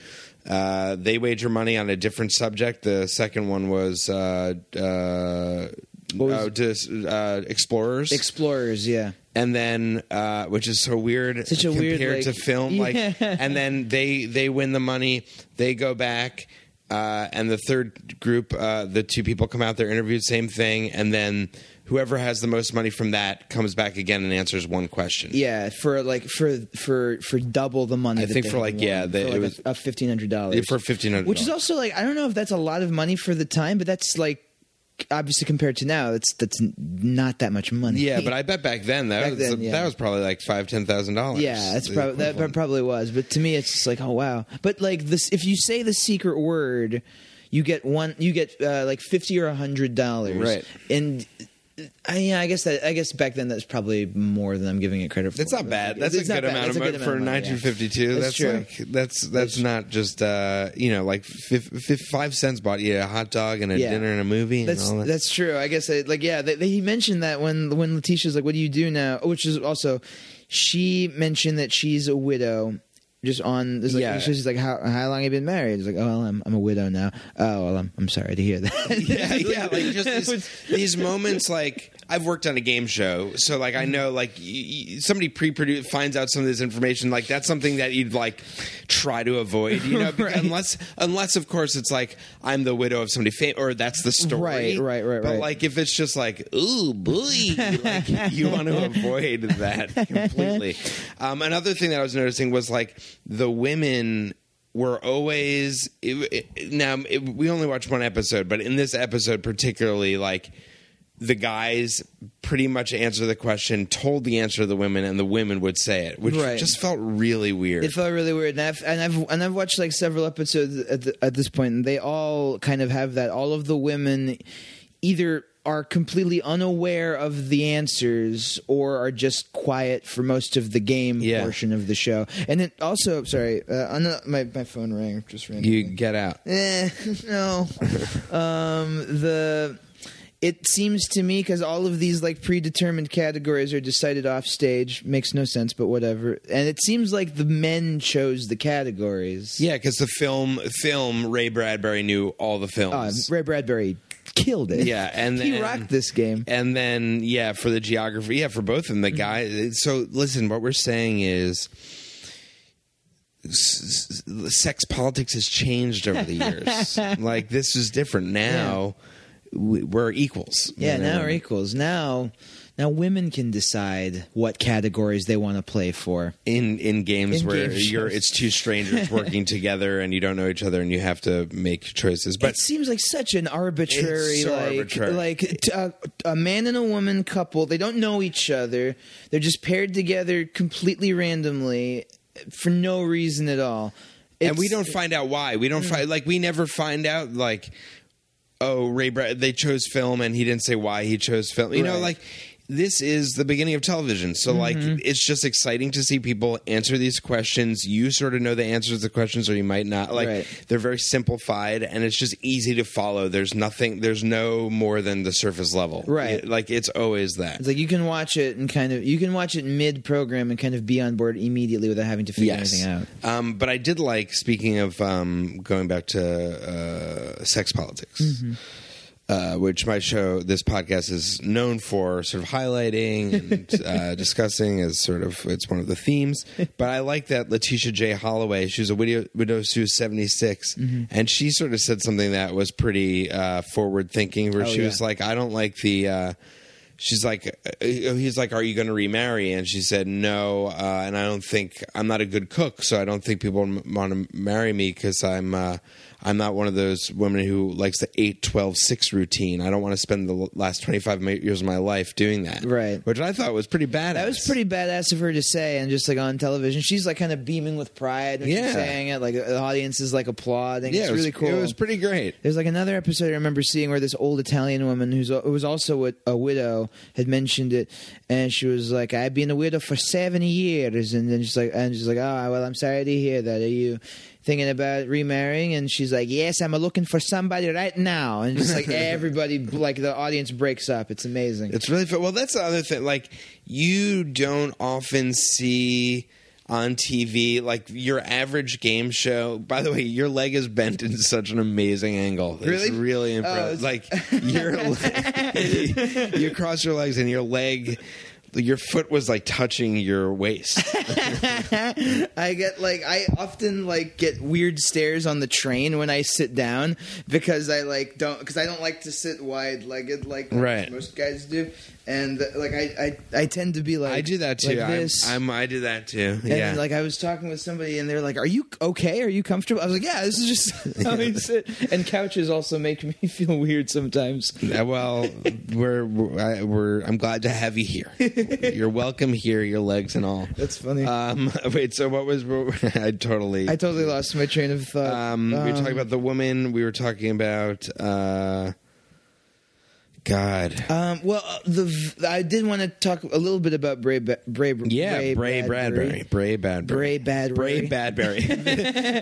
Uh, they wager money on a different subject. The second one was. Uh, uh, was oh, dis- uh, explorers, Explorers, yeah. And then uh, which is so weird Such a compared weird, to like- film like Yeah. and then they they win the money they go back uh, and the third group uh, the two people come out they're interviewed same thing and then whoever has the most money from that comes back again and answers one question Yeah, for like for for for double the money. I think for, like, won. yeah, they- for it like was- a, fifteen hundred dollars for $1,500. which is also like I don't know if that's a lot of money for the time, but that's like obviously compared to now, that's that's not that much money. yeah but I bet back then that Back was then, yeah. that was probably like five ten thousand dollars Yeah, that's probably that prob- probably was. But to me, it's just like, oh wow. But like this, if you say the secret word, you get one. You get uh, like fifty or a hundred dollars, Right. And I, yeah, I guess that I guess back then that's probably more than I'm giving it credit for. It's not bad. That's It's a good bad. amount of a money good for amount of money, yeah. 1952. That's That's, true. like that's that's not just uh, you know like fif- fif- five cents bought you a hot dog and a Yeah. dinner and a movie. And That's all that. that's true. I guess I, like yeah, they, they, he mentioned that when when Letitia's like, "What do you do now?" Which is also, she mentioned that she's a widow, just on. There's like, Yeah. she's like, how how long have you been married? It's like, oh, well, I'm I'm a widow now. Oh, well, I'm I'm sorry to hear that. yeah, yeah, like just these, these moments. Like I've worked on a game show, so like I know, like y- y- somebody pre-produced finds out some of this information. Like that's something that you'd like try to avoid, you know, Right. unless unless of course it's like I'm the widow of somebody famous, or that's the story, Right, right, right, But right. like if it's just like, ooh, boy, like you want to avoid that completely. Um, another thing that I was noticing was like the women were always it, it- now it, we only watched one episode but in this episode particularly like the guys pretty much answer the question told the answer to the women and the women would say it which Right. just felt really weird It felt really weird, and I've and I've and I've watched like several episodes at, the, at this point, and they all kind of have that. All of the women either are completely unaware of the answers or are just quiet for most of the game Yeah. portion of the show. And then also, sorry, uh, on my my phone rang just randomly. you get out Eh, no. um, the it seems to me because all of these like predetermined categories are decided off stage makes no sense, but whatever. And it seems like the men chose the categories. yeah because the film film ray bradbury knew all the Uh, films Ray Bradbury killed it. Yeah, and he rocked this game. And then, yeah, for the geography, yeah, for both of them, the guy. So, listen, what we're saying is, sex politics has changed over the years. like this is different now. we- We're equals. Yeah, you know? now we're equals. Now, now women can decide what categories they want to play for. in in games In where game you're it's two strangers working together and you don't know each other and you have to make choices. But it seems like such an arbitrary, It's so like, arbitrary. like a, uh, a man and a woman couple. They don't know each other. They're just paired together completely randomly for no reason at all. and we don't find out why. We don't mm. find like we never find out like oh Ray Brad they chose film and he didn't say why he chose film. You know like this is the beginning of television. So like Mm-hmm. it's just exciting to see people answer these questions. You sort of know the answers to the questions or you might not. Like Right. they're very simplified and it's just easy to follow. There's nothing there's no more than the surface level. Right. It- like it's always that. It's like you can watch it and kind of you can watch it mid program and kind of be on board immediately without having to figure anything out. Um, but I did like speaking of um, going back to uh, sex politics, Mm-hmm. Uh, which my show, this podcast, is known for sort of highlighting and uh, discussing as sort of it's one of the themes. But I like that Letitia J. Holloway. She was a widow, widow who's seventy Mm-hmm. and she sort of said something that was pretty uh, forward thinking, where Oh, she yeah. was like, "I don't like the." Uh, she's like uh, he's like are you going to remarry and she said no uh, and i don't think i'm not a good cook so i don't think people want to marry me because i'm uh, i'm not one of those women who likes the 8 12 6 routine i don't want to spend the last 25 years of my life doing that Right. which i thought was pretty badass That was pretty badass of her to say, and just like on television, she's like kind of beaming with pride when Yeah. she's saying it. Like the audience is like applauding. yeah it's it was, really cool. it was pretty great There's like another episode I remember seeing where this old Italian woman who's who was also a, a widow had mentioned it, and she was like, "I've been a widow for seventy years," and then she's like, and she's like, "Oh, well, I'm sorry to hear that. Are you thinking about remarrying?" And she's like, "Yes, I'm looking for somebody right now," and just like everybody, like the audience breaks up. It's amazing. It's really fun. Well, that's the other thing. Like, you don't often see on TV like your average game show. By the way, your leg is bent in such an amazing angle. It's Really? really Oh, impressive. like your leg, you cross your legs and your leg. Your foot was like touching your waist. I get like I often like get weird stares on the train when I sit down because I like don't because I don't like to sit wide legged like Right. most guys do, and like I I, I tend to be like I do that too. like I'm. I'm, I do that too. and yeah. like I was talking with somebody and they're like, "Are you okay? Are you comfortable?" I was like, "Yeah, this is just how I sit." And couches also make me feel weird sometimes. Yeah, well, we're we're, we're I'm glad to have you here. You're welcome here, your legs and all. That's funny. Um, wait, so what was I totally I totally lost my train of thought. Um, we were talking Um, about the woman. We were talking about. Uh, God. Um, well, uh, the I did want to talk a little bit about Bray, Ba- Bray, yeah, Bray, Bray Bradbury. Bray Badbury. Bray Badbury. Bray Badbury.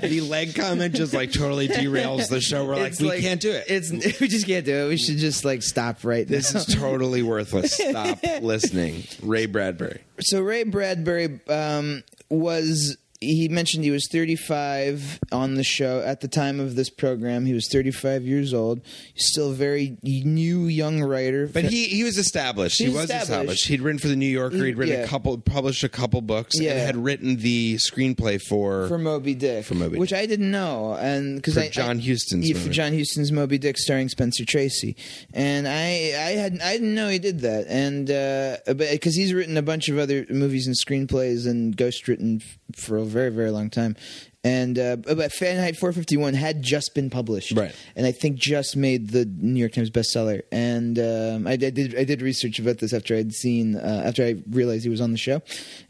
the, the leg comment just like totally derails the show. We're like, It's we can't do it. It's we just can't do it. We should just like stop right this now. is totally worthless. Stop listening. Ray Bradbury. so Ray Bradbury um, was he mentioned he was 35 on the show at the time of this program. He was 35 years old. He's still a very new young writer. But he, he was established. He He was established. established. He'd written for the New Yorker. He'd written Yeah. a couple, published a couple books, Yeah. and had written the screenplay for. for Moby Dick, For Moby Dick. which I didn't know, and because For I, John I, Huston's yeah, for. John Huston's Moby Dick starring Spencer Tracy, and I I had I didn't know he did that, and uh, because he's written a bunch of other movies and screenplays and ghost written for a very very long time. And uh, but Fahrenheit 451 had just been published, Right. And I think just made the New York Times bestseller. And um, I, I did I did research about this after I'd seen uh, after I realized he was on the show,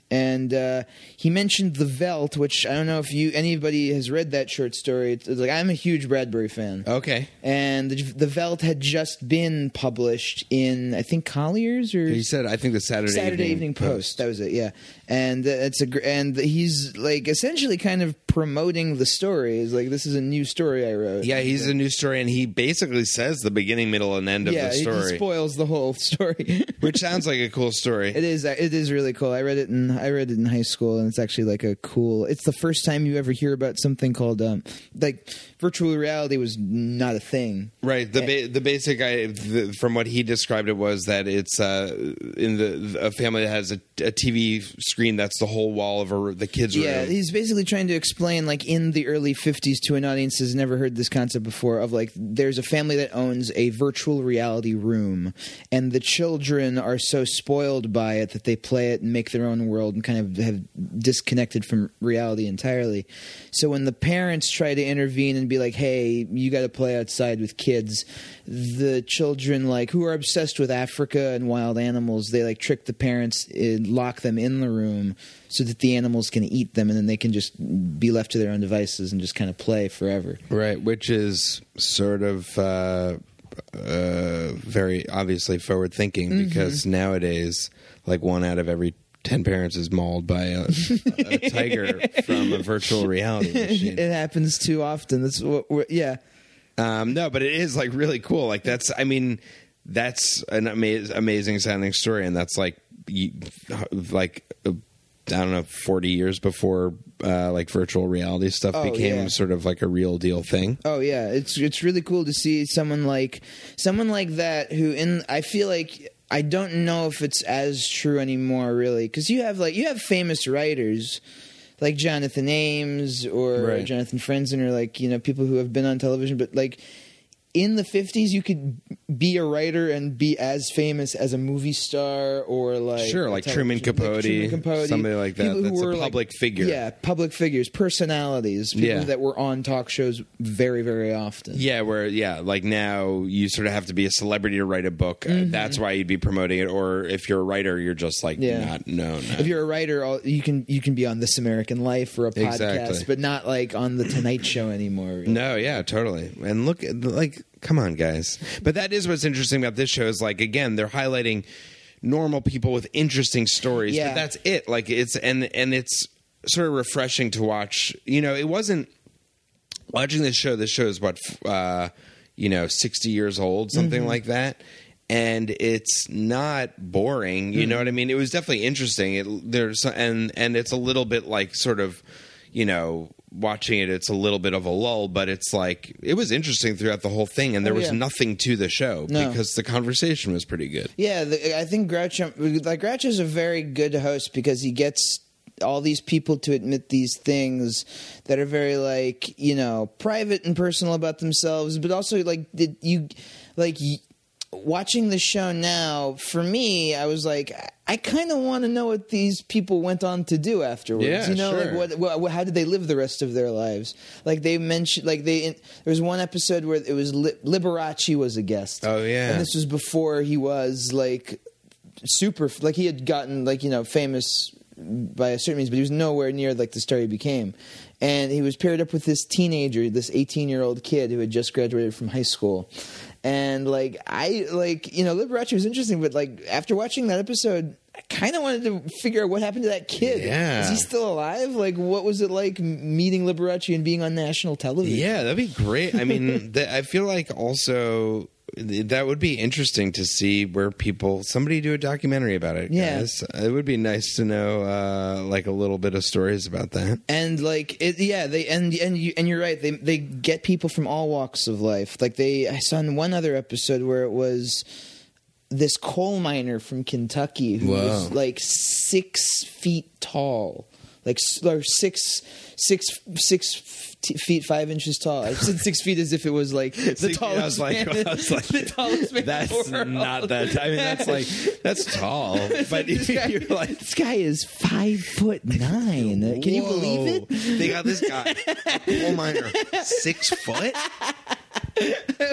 and uh, he mentioned the Veldt, which I don't know if you anybody has read that short story. It's, it's like I'm a huge Bradbury fan, okay. and the, the Veldt had just been published in I think Collier's or He said, I think the Saturday, Saturday Evening, Post. That was it, yeah. And it's a and he's like essentially kind of promoting the story. Is like this is a new story I wrote. Yeah, he's a new story, and he basically says the beginning, middle, and end of the story, He spoils the whole story. which sounds like a cool story. It is. It is really cool. I read it in. I read it in high school, and it's actually like a cool. It's the first time you ever hear about something called um, like virtual reality was not a thing. Right. The ba- the basic I the, from what he described it was that it's uh, in the a family that has a, a TV screen that's the whole wall of a, the kids' Yeah, room. he's basically trying to explain, like in the early '50s, to an audience that's never heard this concept before. Of like, there's a family that owns a virtual reality room, and the children are so spoiled by it that they play it and make their own world and kind of have disconnected from reality entirely. So when the parents try to intervene and be like, "Hey, you got to play outside with kids," the children, like who are obsessed with Africa and wild animals, they like trick the parents, and lock them in the room so that the animals can eat them, and then they can just be left to their own devices and just kind of play forever. Right, which is sort of uh, uh, very obviously forward thinking Mm-hmm. because nowadays, like one out of every ten parents is mauled by a, a tiger from a virtual reality machine. it happens too often. That's what. We're, yeah, Um, no, but it is like really cool. Like that's, I mean, that's an ama- amazing sounding story, and that's like, you, like uh, I don't know, forty years before uh, like virtual reality stuff Oh, became yeah. sort of like a real deal thing. Oh yeah, it's it's really cool to see someone like someone like that who in I feel like I don't know if it's as true anymore really because you have like you have famous writers like Jonathan Ames or Right. Jonathan Franzen or like you know people who have been on television but like in the 50s you could be a writer and be as famous as a movie star or like Sure, like Truman Capote, Truman Capote, somebody like that. people who That's a were, like- public figure. yeah public figures personalities people Yeah. that were on talk shows very very often Yeah, where yeah, like now you sort of have to be a celebrity to write a book. Uh, That's why you'd be promoting it. Or if you're a writer, you're just like Mm-hmm. Yeah. not known. if you're a writer, you can you can be on This American Life or a podcast, Exactly. but not like on the Tonight Show anymore. No, yeah, totally. And look, like, come on, guys. But that is what's interesting about this show is like, again, they're highlighting normal people with interesting stories. Yeah. But that's it. Like, it's and and it's sort of refreshing to watch. You know, it wasn't watching this show. This show is what, uh, you know, sixty years old, something like that. And it's not boring, you know what I mean. It was definitely interesting. It, there's and and it's a little bit like sort of, you know, watching it. It's a little bit of a lull, but it's like it was interesting throughout the whole thing, and there Oh, was nothing to the show No. because the conversation was pretty good. Yeah, the, I think Groucho like Groucho's a very good host because he gets all these people to admit these things that are very like you know private and personal about themselves, but also like did you like. Watching the show now, for me, I was like, I kind of want to know what these people went on to do afterwards. Yeah, you know, sure. like what, what, how did they live the rest of their lives? Like they mentioned, like they, there was one episode where it was Li- Liberace was a guest. Oh, yeah. and this was before he was like super like he had gotten like you know famous by a certain means but he was nowhere near like the star he became and he was paired up with this teenager this 18 year old kid who had just graduated from high school and like i like you know liberace was interesting but like after watching that episode I kind of wanted to figure out what happened to that kid. Yeah. Is he still alive? Like, what was it like meeting Liberace and being on national television? Yeah, that'd be great. I mean, th- I feel like also that would be interesting to see where people somebody do a documentary about it. Yeah. guys. it would be nice to know uh, like a little bit of stories about that. and like it, yeah they and and you and you're right they they get people from all walks of life like they i saw in one other episode where it was this coal miner from kentucky who was like six feet tall like or six six six feet five inches tall i said six feet as if it was like the I tallest was like- man, I was like, the tallest man That's not that. I mean, that's like that's tall, but this guy, you're like, this guy is five foot nine. Uh, Can you believe it? They got this guy, coal miner, six foot.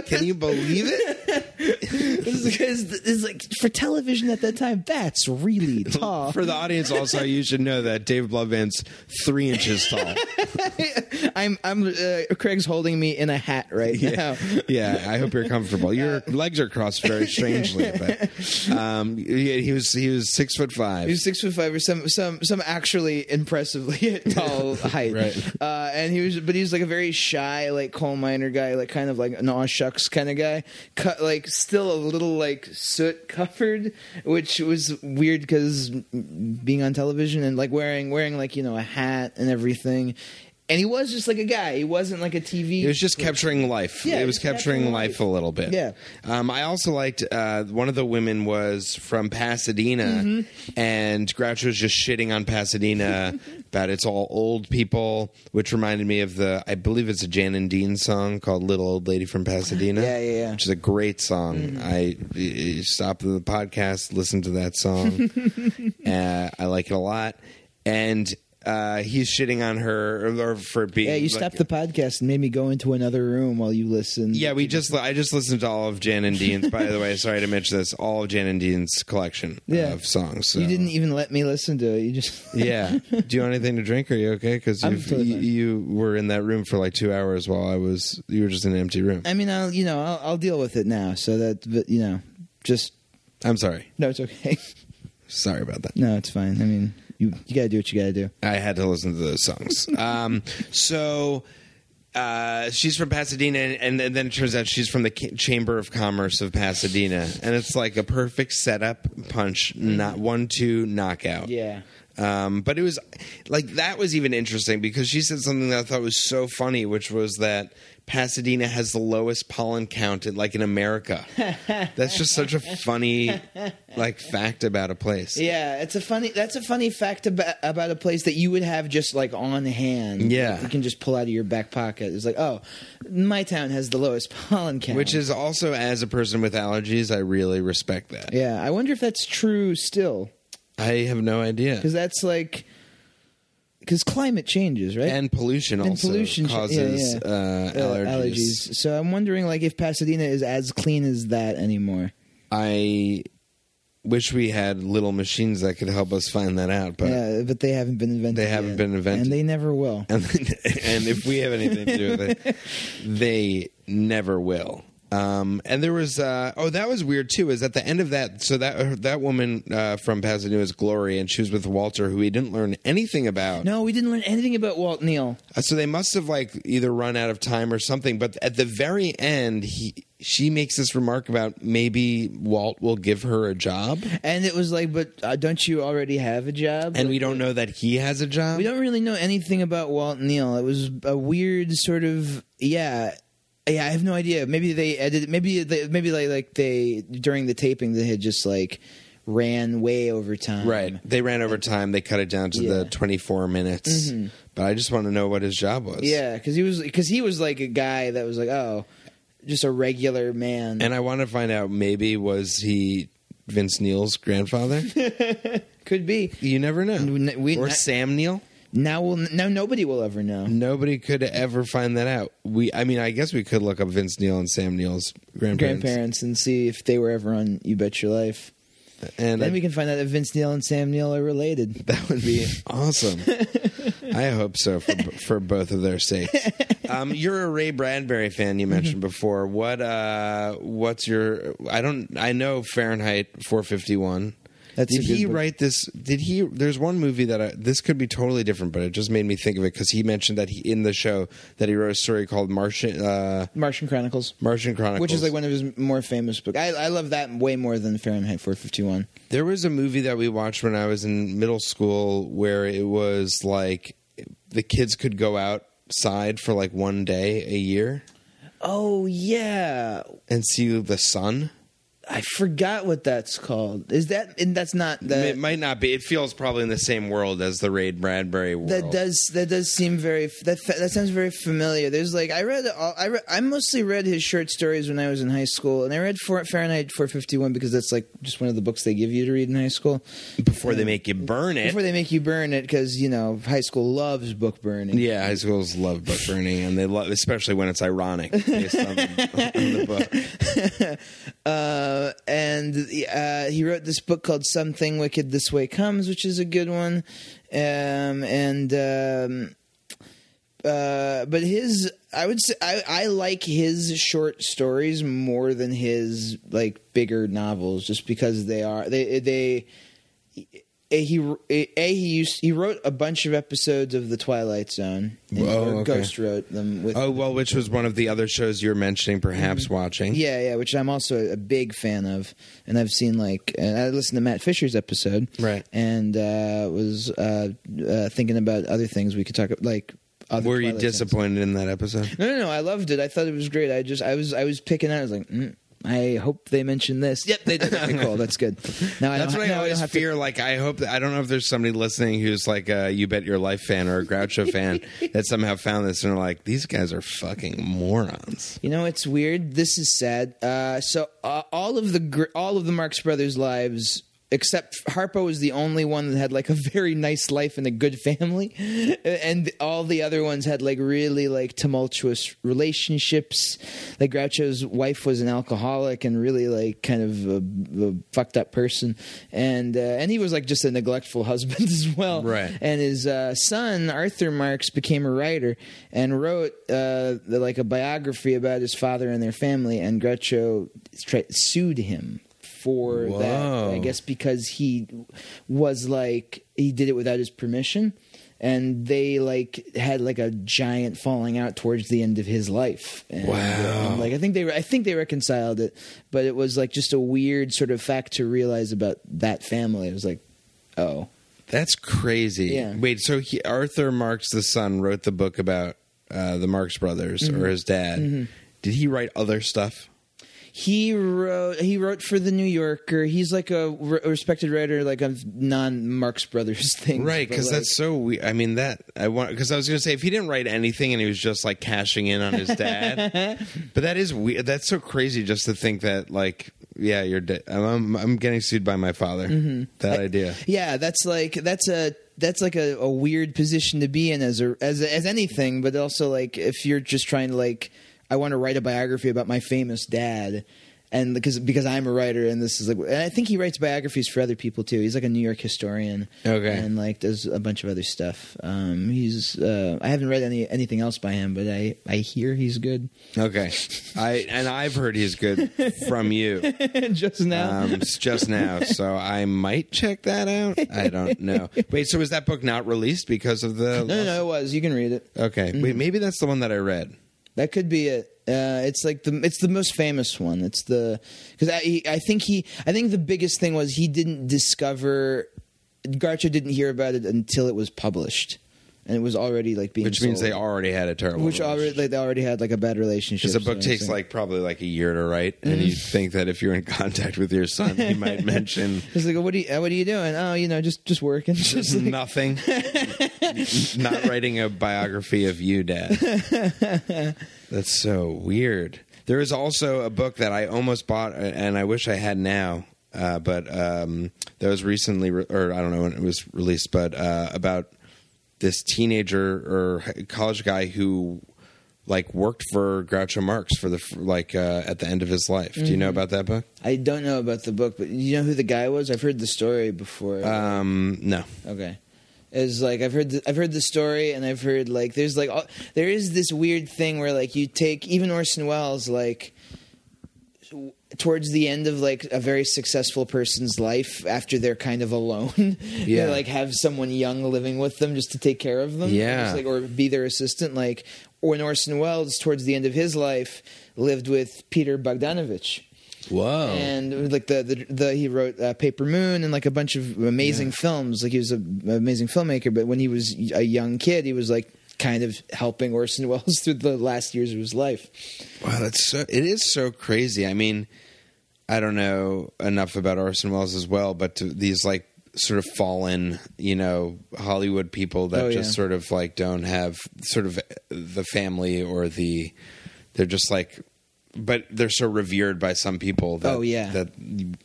Can you believe it? This is, like for television at that time. That's really tall. For the audience, also, you should know that Dave Bluvband's three inches tall. I'm I'm uh, Craig's holding me in a hat right now. Yeah, I hope you're comfortable. Your legs are crossed very strangely, but um, yeah, he was he was six foot five. He was six foot five or some some some actually impressively tall height. Right. Uh, and he was, but he was like a very shy, like coal miner guy, like kind of like an aw shucks kind of guy. Cut like still a little like soot covered, which was weird because being on television and like wearing wearing like you know a hat and everything. And he was just like a guy. He wasn't like a TV. It was just capturing life. Yeah, it was capturing capturing life life. a little bit. Yeah. Um, I also liked uh, one of the women was from Pasadena, Mm-hmm. and Groucho was just shitting on Pasadena about it's all old people, which reminded me of the I believe it's a Jan and Dean song called "Little Old Lady from Pasadena." Yeah, yeah, yeah. Which is a great song. I I stop the podcast, listen to that song. uh, I like it a lot, and. Uh, he's shitting on her or, or for being. yeah, you like- stopped the podcast and made me go into another room while you listened. yeah, we just I just listened to all of Jan and Dean's. By the way, sorry to mention this, all of Jan and Dean's collection Yeah. of songs. So. You didn't even let me listen to it. You just Yeah. Do you want anything to drink? Are you okay? Because you you were in that room for like two hours while I was. You were just in an empty room. I mean, I'll you know I'll, I'll deal with it now. So that but you know, just I'm sorry. no, it's okay. Sorry about that. no, it's fine. I mean, you you gotta do what you gotta do. I had to listen to those songs. Um, so uh, she's from Pasadena, and, and then it turns out she's from the Chamber of Commerce of Pasadena, and it's like a perfect setup punch, not one two knockout. Yeah. Um, but it was like that was even interesting because she said something that I thought was so funny, which was that Pasadena has the lowest pollen count in like in America. That's just such a funny like fact about a place. Yeah, it's a funny. That's a funny fact about about a place that you would have just like on hand. Yeah. Like, you can just pull out of your back pocket. It's like, oh, my town has the lowest pollen count. Which is also, as a person with allergies, I really respect that. yeah. I wonder if that's true still, I have no idea. because that's like because climate changes, right? And pollution And also pollution ch- yeah, causes yeah. Uh, Uh, allergies. So I'm wondering, like, if Pasadena is as clean as that anymore. I wish we had little machines that could help us find that out, but yeah, but they haven't been invented. They haven't yet. been invented. and they never will. and and if we have anything to do with it, they never will. Um, and there was uh, oh that was weird too. Is at the end of that so that that woman uh, from Pasadena is Glory, and she was with Walter, who he didn't learn anything about. No, we didn't learn anything about Walt Neal. Uh, So they must have like either run out of time or something. But at the very end, he she makes this remark about maybe Walt will give her a job, And it was like, but uh, don't you already have a job? and we don't know that he has a job. We don't really know anything about Walt Neal. It was a weird sort of yeah. Yeah, I have no idea. Maybe they edited. Maybe they, maybe like like they during the taping they had just like ran way over time. Right. They ran over time. They cut it down to Yeah. Mm-hmm. the 24 minutes. But I just want to know what his job was. Yeah, because he was because he was like a guy that was like oh, just a regular man. And I want to find out maybe was he Vince Neil's grandfather? Could be. you never know. We- we- or Sam Neill? Now we'll now nobody will ever know. Nobody could ever find that out. We, I mean, I guess we could look up Vince Neil and Sam Neill's grandparents. Grandparents and see if they were ever on You Bet Your Life. and Then I- we can find out if Vince Neil and Sam Neill are related. That would be awesome. I hope so for for both of their sakes. Um, you're a Ray Bradbury fan. You mentioned before. What uh, what's your? I don't. I know Fahrenheit 451. That's did he book. write this? Did he? There's one movie that I, this could be totally different, but it just made me think of it because he mentioned that he in the show that he wrote a story called Martian uh, Martian Chronicles. Martian Chronicles, Which is like one of his more famous books. I, I love that way more than Fahrenheit 451. There was a movie that we watched when I was in middle school where it was like the kids could go outside for like one day a year Oh yeah, and see the sun. I forgot what that's called. Is that? And that's not the. it might not be. It feels probably in the same world as the Ray Bradbury world. That does that does seem very that that sounds very familiar. There's like I read all- I read, I mostly read his short stories when I was in high school, and I read Fahrenheit 451 because that's like just one of the books they give you to read in high school before they make you burn it. before they make you burn it because you know high school loves book burning. Yeah, high schools love book burning, and they love, especially when it's ironic based on, on the book. Um, uh, and uh, he wrote this book called "Something Wicked This Way Comes," which is a good one. Um, and um, uh, but his, I would say, I, I like his short stories more than his like bigger novels, just because they are they they. He a he used he wrote a bunch of episodes of the Twilight Zone. and- Oh, okay. Ghost wrote them with Oh well, which was one of the other shows you're mentioning, perhaps watching. Mm-hmm. Yeah, yeah, which I'm also a big fan of, and I've seen like, I listened to Matt Fisher's episode, Right. and uh, was uh, uh, thinking about other things we could talk about, like. Other Were you disappointed in that episode? No, no, no. I loved it. I thought it was great. I just, I was, I was picking out. I was like, mm, I hope they mention this. Yep, they did. Okay, cool. That's good. Now I That's what I always have fear. Like, I hope that I don't know if there's somebody listening who's like a You Bet Your Life fan or a Groucho fan that somehow found this and are like, these guys are fucking morons. You know, it's weird. This is sad. Uh, so uh, all of the gr- all of the Marx Brothers' lives. Except Harpo was the only one that had like a very nice life and a good family, and all the other ones had like really like tumultuous relationships. Like Groucho's wife was an alcoholic and really like kind of a, a fucked up person, and uh, and he was like just a neglectful husband as well. Right. And his uh, son Arthur Marx became a writer and wrote uh, like a biography about his father and their family, and Groucho sued him for that. I guess because he was like he did it without his permission. And they like had like a giant falling out towards the end of his life. And, Wow. and, like I think they I think they reconciled it, but it was like just a weird sort of fact to realize about that family. It was like, oh, That's crazy. Yeah. Wait, so he, Arthur Marx the son wrote the book about uh, the Marx brothers Mm-hmm. or his dad. Did he write other stuff? He wrote. He wrote for the New Yorker. He's like a re- respected writer, like a non Marx Brothers thing, Right, because like- that's so. We- I mean, that I want because I was going to say if he didn't write anything and he was just like cashing in on his dad, but that is weird. That's so crazy just to think that like yeah, you're. De- I'm, I'm getting sued by my father. Mm-hmm. That idea. Yeah, that's like that's a that's like a, a weird position to be in as a as a, as anything, but also like if you're just trying to like I want to write a biography about my famous dad. And because because I'm a writer and this is like and I think he writes biographies for other people too. He's like a New York historian, Okay. and like does a bunch of other stuff. Um, he's uh, I haven't read any anything else by him, but I I hear he's good. Okay, I and I've heard he's good from you. just now. um, just now, so I might check that out. I don't know. Wait, so was that book not released because of the? no, no, no, it was. You can read it. Okay, wait, maybe that's the one that I read. That could be it. Uh, it's like the it's the most famous one. It's the because I I think he I think the biggest thing was he didn't discover Groucho didn't hear about it until it was published, and it was already like being Which means sold. they already had a terrible. which already like, they already had like a bad relationship. Because the book so- takes like probably like a year to write, and Mm-hmm. you think that if you're in contact with your son, he might mention It's like, what are you uh, what are you doing? Oh, you know, just just working. Just like, nothing. Not writing a biography of you, Dad. That's so weird. There is also a book that I almost bought, uh, and I wish I had now. Uh, but um, that was recently, re- or I don't know when it was released, but uh, about this teenager or college guy who like worked for Groucho Marx for the like uh, at the end of his life. Do you know about that book? I don't know about the book, but you know who the guy was? I've heard the story before. Um, no. Okay. Is like I've heard the, I've heard the story and I've heard like there's like all, there is this weird thing where like you take even Orson Welles like towards the end of like a very successful person's life after they're kind of alone Yeah. they like have someone young living with them just to take care of them Yeah. Just, like or be their assistant like or Orson Welles towards the end of his life lived with Peter Bogdanovich Whoa. and like the the, the he wrote uh, Paper Moon and like a bunch of amazing films. Like he was a- an amazing filmmaker, but when he was a young kid, he was like kind of helping Orson Welles through the last years of his life. Wow, that's so. It is so crazy. I mean, I don't know enough about Orson Welles as well, but to these like sort of fallen, you know, Hollywood people that Oh, just yeah. sort of like don't have sort of the family or the. They're just like, but they're so revered by some people that Oh, yeah. that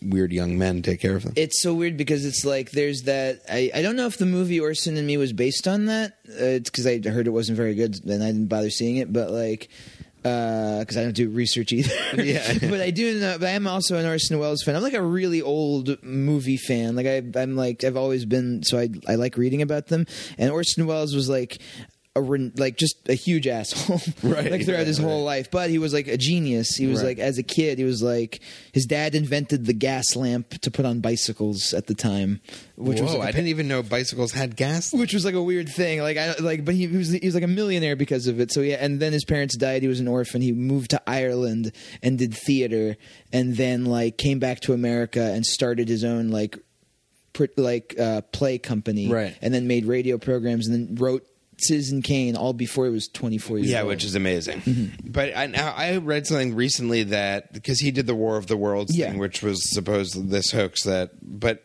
weird young men take care of them. It's so weird because it's like there's that. I, I don't know if the movie Orson and Me was based on that. Uh, it's because I heard it wasn't very good and I didn't bother seeing it. But like, because I don't do research either. Yeah. but I do know. But I am also an Orson Welles fan. I'm like a really old movie fan. Like I, I'm like I've always been. So I I like reading about them. And Orson Welles was like. A, ren- like just a huge asshole, Right, like throughout his whole right. life. But he was like a genius. He was Right. like as a kid, he was like his dad invented the gas lamp to put on bicycles at the time, which was Whoa, like I didn't even know bicycles had gas. which was like a weird thing. Like I like, but he, he was he was like a millionaire because of it. So yeah, and then his parents died. He was an orphan. He moved to Ireland and did theater, and then like came back to America and started his own like like uh, play company, Right. And then made radio programs and then wrote Citizen Kane all before he was twenty four years Yeah, old. which is amazing. Mm-hmm. But I, I read something recently that because he did the War of the Worlds Yeah. thing, which was supposed this hoax that, but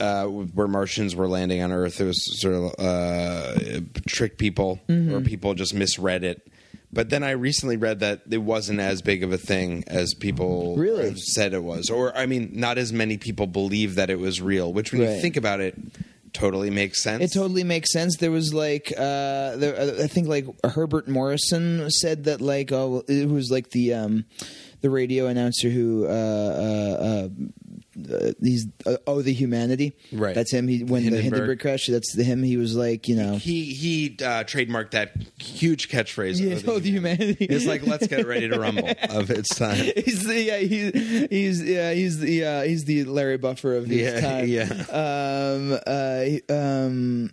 uh, where Martians were landing on Earth, it was sort of uh, trick people Mm-hmm. or people just misread it. But then I recently read that it wasn't as big of a thing as people Really? said it was, or I mean, not as many people believe that it was real. Which, when you think about it, totally makes sense. It totally makes sense. There was like, uh, there, I think like Herbert Morrison said that like, oh, it was like the um, the radio announcer who uh, uh, uh, he's uh, oh the humanity Right. That's him. He when the Hindenburg. Hindenburg crash. That's the him. He was like you know. he he uh, trademarked that huge catchphrase. Yeah, oh, the humanity. It's like let's get ready to rumble of its time. He's the yeah he's he's yeah he's the uh, he's the Larry Buffer of his Yeah, time. yeah. Um. Uh. Um.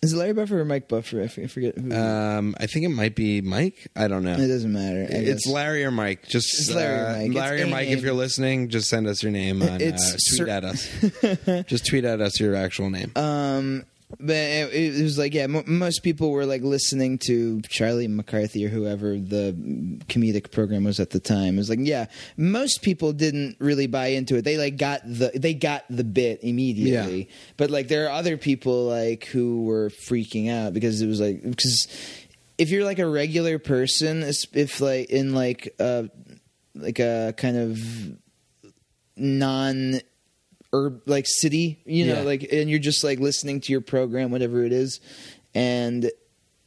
Is it Larry Buffer or Mike Buffer? I forget. Who. Um, I think it might be Mike. I don't know. it doesn't matter. It's. Larry or Mike. Just It's Larry or uh, Mike. It's Larry or Mike. If you're listening, just send us your name. On, It's uh, tweet cer- at us. just tweet at us your actual name. Um, but it, it was like, yeah, mo most people were like listening to Charlie McCarthy or whoever the comedic program was at the time. It was like, yeah, most people didn't really buy into it. They like got the they got the bit immediately. Yeah. But like, there are other people like who were freaking out because it was like because if you're like a regular person, if if, like in like uh like a kind of non urb like city you know Yeah. like and you're just like listening to your program whatever it is and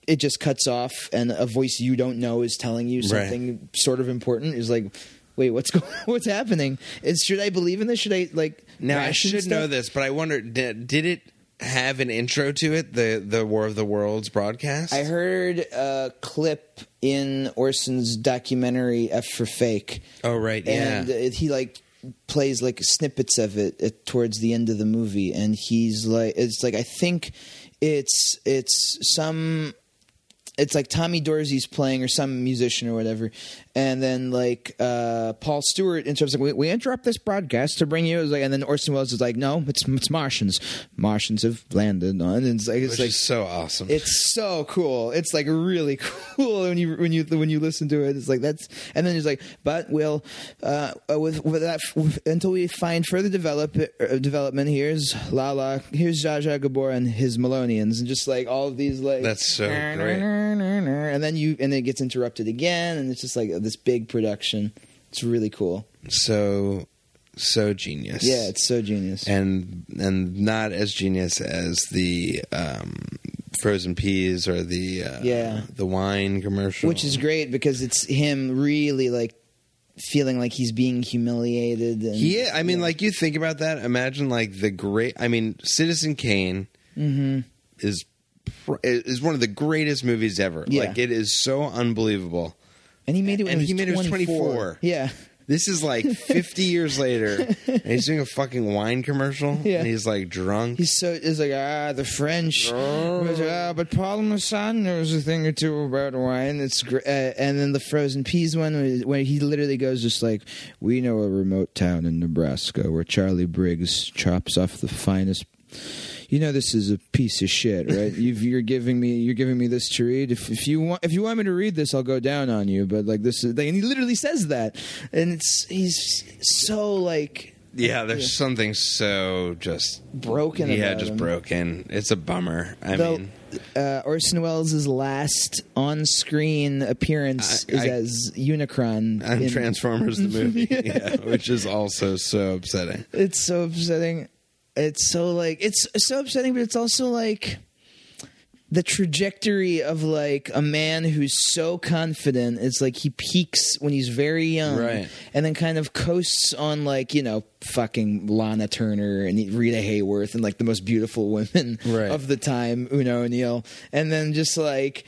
it just cuts off and a voice you don't know is telling you Right. something sort of important is like wait what's going what's happening is should i believe in this should i like now I should know this, but I wonder did, did it have an intro to it? The the War of the Worlds broadcast. i heard a clip in orson's documentary f for fake Oh right, yeah. and he like plays like snippets of it at, towards the end of the movie and he's like it's like i think it's it's some it's like Tommy Dorsey's playing or some musician or whatever, and then like uh, Paul Stewart interrupts like we, we interrupt this broadcast to bring you. It was like, and then Orson Welles is like, no, it's it's Martians. Martians have landed on. And it's like it's which like so awesome. it's so cool. It's like really cool when you when you when you listen to it. It's like that's and then he's like, but we'll uh, with with that with, until we find further develop uh, development. Here's Lala. Here's Zsa Zsa Gabor and his Melonians, and just like all of these like That's so great. And then you and then it gets interrupted again, and it's just like this big production. It's really cool. so so genius. Yeah, it's so genius. and and not as genius as the um, frozen peas or the uh, Yeah. the wine commercial, which is great because it's him really like feeling like he's being humiliated. And, He, I mean, like you think about that. Imagine like the great. I mean, Citizen Kane Mm-hmm. is is one of the greatest movies ever. Yeah. Like it is so unbelievable. And he made it when and he made it when was 24. 24. Yeah, This is like 50 years later, and he's doing a fucking wine commercial, Yeah. and he's like drunk. He's so is like ah the French, but, ah, but Paul Masson knows a thing or two about wine. It's gr- uh, and then the frozen peas one where he literally goes just like we know a remote town in Nebraska where Charlie Briggs chops off the finest. You know this is a piece of shit, right? You've, you're giving me you're giving me this to read. If, if you want if you want me to read this, I'll go down on you. But like this is, and he literally says that, and it's he's so like yeah, there's something so just broken. yeah, just him. broken. It's a bummer. I Though, mean, uh, Orson Welles' last on-screen appearance I- is I- as Unicron. and in- Transformers the movie, yeah, which is also so upsetting. It's so upsetting. It's so like it's so upsetting, but it's also like the trajectory of like a man who's so confident. It's like he peaks when he's very young, Right. and then kind of coasts on like you know fucking Lana Turner and Rita Hayworth and like the most beautiful women Right. of the time, Oona O'Neill, and then just like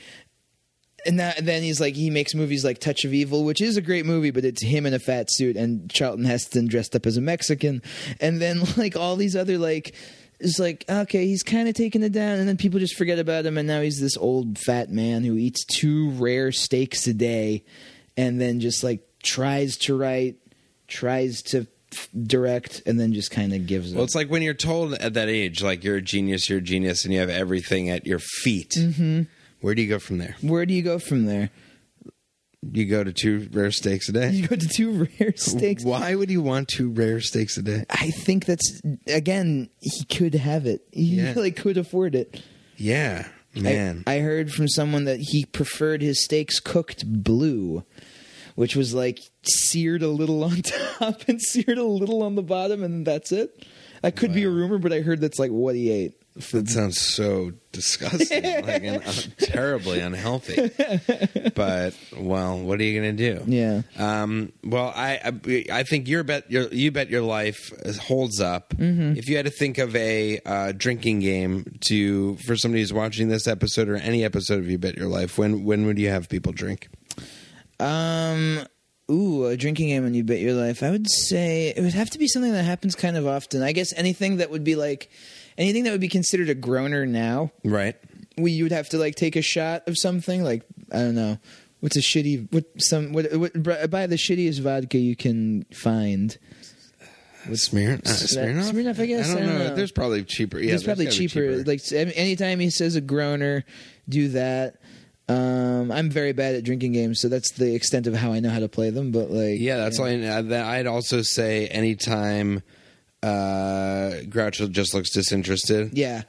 and that, then he's like he makes movies like Touch of Evil, which is a great movie, but it's him in a fat suit and Charlton Heston dressed up as a Mexican, and then like all these other like it's like okay he's kind of taking it down, and then people just forget about him, and now he's this old fat man who eats two rare steaks a day, and then just like tries to write, tries to direct, and then just kind of gives up. Well, it's like when you're told at that age, like you're a genius, you're a genius, and you have everything at your feet. Mm-hmm. Where do you go from there? Where do you go from there? You go to two rare steaks a day. You go to two rare steaks. Why would you want two rare steaks a day? I think that's again he could have it. He Yeah. really could afford it. Yeah, I- man. I, heard from someone that he preferred his steaks cooked blue, which was like seared a little on top and seared a little on the bottom, and that's it. That could be a rumor, but I heard that's like what he ate. That sounds so disgusting, like and, uh, terribly unhealthy. But well, what are you gonna do? Yeah. Um, well, I, I I think your bet your you bet your life holds up. Mm-hmm. If you had to think of a uh, drinking game to for somebody who's watching this episode or any episode of You Bet Your Life, when when would you have people drink? Um. Ooh, a drinking game and you bet your life. I would say it would have to be something that happens kind of often. I guess anything that would be like anything that would be considered a groaner now. Right. we you would have to like take a shot of something like I don't know what's a shitty what some what, what buy the shittiest vodka you can find. Smear, uh, Smirnoff? Smirnoff, I guess. I don't, know. There's probably cheaper. Yeah, it's probably there's gotta be cheaper. Like any- anytime he says a groaner, do that. Um, I'm very bad at drinking games, so that's the extent of how I know how to play them. But like, Yeah, that's all. I, uh, that- I'd also say anytime uh, Groucho just looks disinterested. Yeah.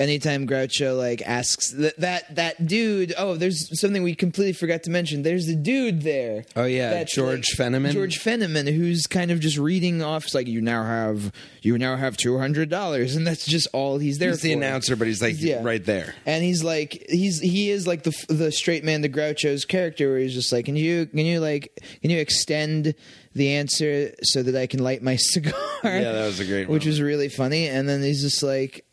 Anytime Groucho like asks that that that dude, oh, there's something we completely forgot to mention. There's a dude there. Oh, yeah, That's, George Fenneman? George Fenneman, who's kind of just reading off. It's like you now have you now have two hundred dollars, and that's just all he's there He's the announcer, but he's like Yeah. right there. and he's like he's he is like the the straight man to Groucho's character where he's just like can you can you like can you extend the answer so that I can light my cigar Yeah, that was a great which moment. was really funny and then he's just like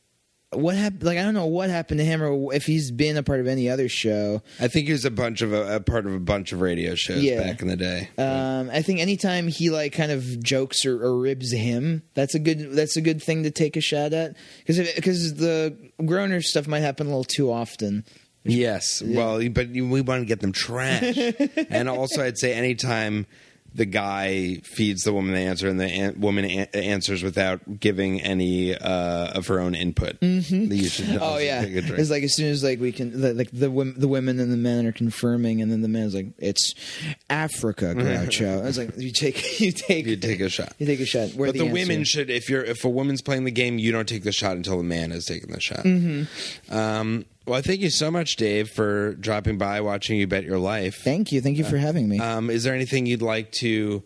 what happened like I don't know what happened to him or if he's been a part of any other show I think he was a bunch of a, a part of a bunch of radio shows Yeah. back in the day. um, I think anytime he like kind of jokes or, or ribs him, that's a good that's a good thing to take a shot at because because the groaner stuff might happen a little too often. Yes, well, but we want to get them trash, and also I'd say anytime the guy feeds the woman the answer and the an- woman a- answers without giving any uh, of her own input, mm-hmm. you should. Oh yeah, take a drink. it's like as soon as like we can, the, like the women, the women and the men are confirming, and then the man's like, "It's Africa, Groucho." I was like, "You take, you take, you take a shot. you take a shot." Where But the, answer. women should, if you're if a woman's playing the game, you don't take the shot until the man has taken the shot. Mm-hmm. Um, well, thank you so much, Dave, for dropping by, watching You Bet Your Life. Thank you, thank you for having me. Um, is there anything you'd like to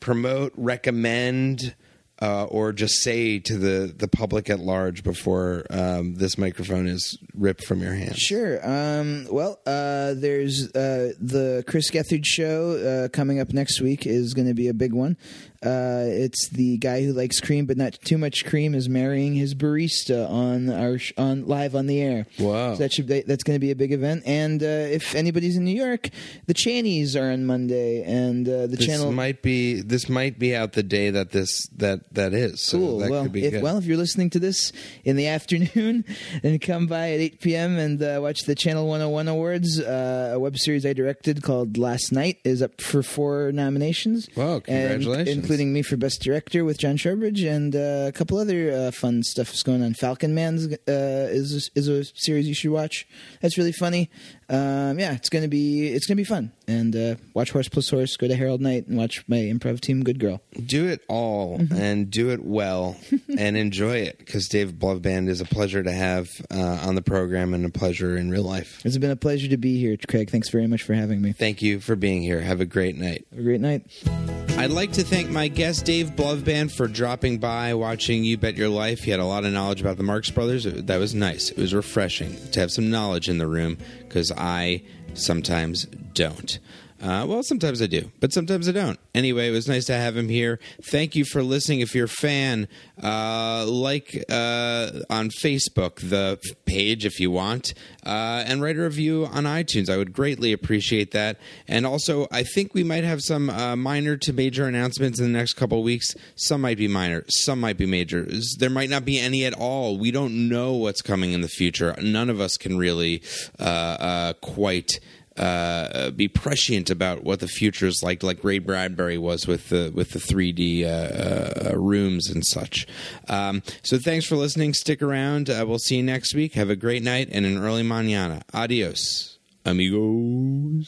promote, recommend, uh, or just say to the the public at large before um, this microphone is ripped from your hand? Sure. Um, well, uh, there's uh, the Chris Gethard show uh, coming up next week is going to be a big one. Uh, it's the guy who likes cream but not too much cream is marrying his barista on our sh- on live on the air. Wow. So that should be, that's going to be a big event. And uh, if anybody's in New York, the Channies are on Monday, and uh, the This channel might be this might be out the day that this that that is. So Cool. that well, could be if, good. well, if you're listening to this in the afternoon, then come by at 8 p.m. and uh, watch the Channel 101 Awards. Uh, a web series I directed called Last Night is up for four nominations. Wow, and- congratulations. Including me for Best Director with John Showbridge and uh, a couple other uh, fun stuff is going on. Falcon Man's uh, is is a series you should watch. That's really funny. Um, yeah, it's gonna be it's gonna be fun. And uh, watch Horse Plus Horse. Go to Harold Night and watch my improv team, Good Girl. do it all Mm-hmm. and do it well and enjoy it because Dave Bluvband is a pleasure to have uh, on the program and a pleasure in real life. It's been a pleasure to be here, Craig. Thanks very much for having me. Thank you for being here. Have a great night. Have a great night. I'd like to thank my guest Dave Bluvband for dropping by, watching You Bet Your Life. He had a lot of knowledge about the Marx Brothers. That was nice. It was refreshing to have some knowledge in the room because I sometimes don't. Uh, well, sometimes I do, but sometimes I don't. Anyway, it was nice to have him here. Thank you for listening. If you're a fan, uh, like uh, on Facebook the page if you want, uh, and write a review on iTunes. I would greatly appreciate that. And also, I think we might have some uh, minor to major announcements in the next couple weeks. Some might be minor, some might be major. There might not be any at all. We don't know what's coming in the future. None of us can really uh, quite uh, be prescient about what the future is like, like Ray Bradbury was with the with the 3D uh, uh, rooms and such. Um, so thanks for listening. Stick around. Uh, we'll see you next week. Have a great night and an early mañana. Adios, amigos.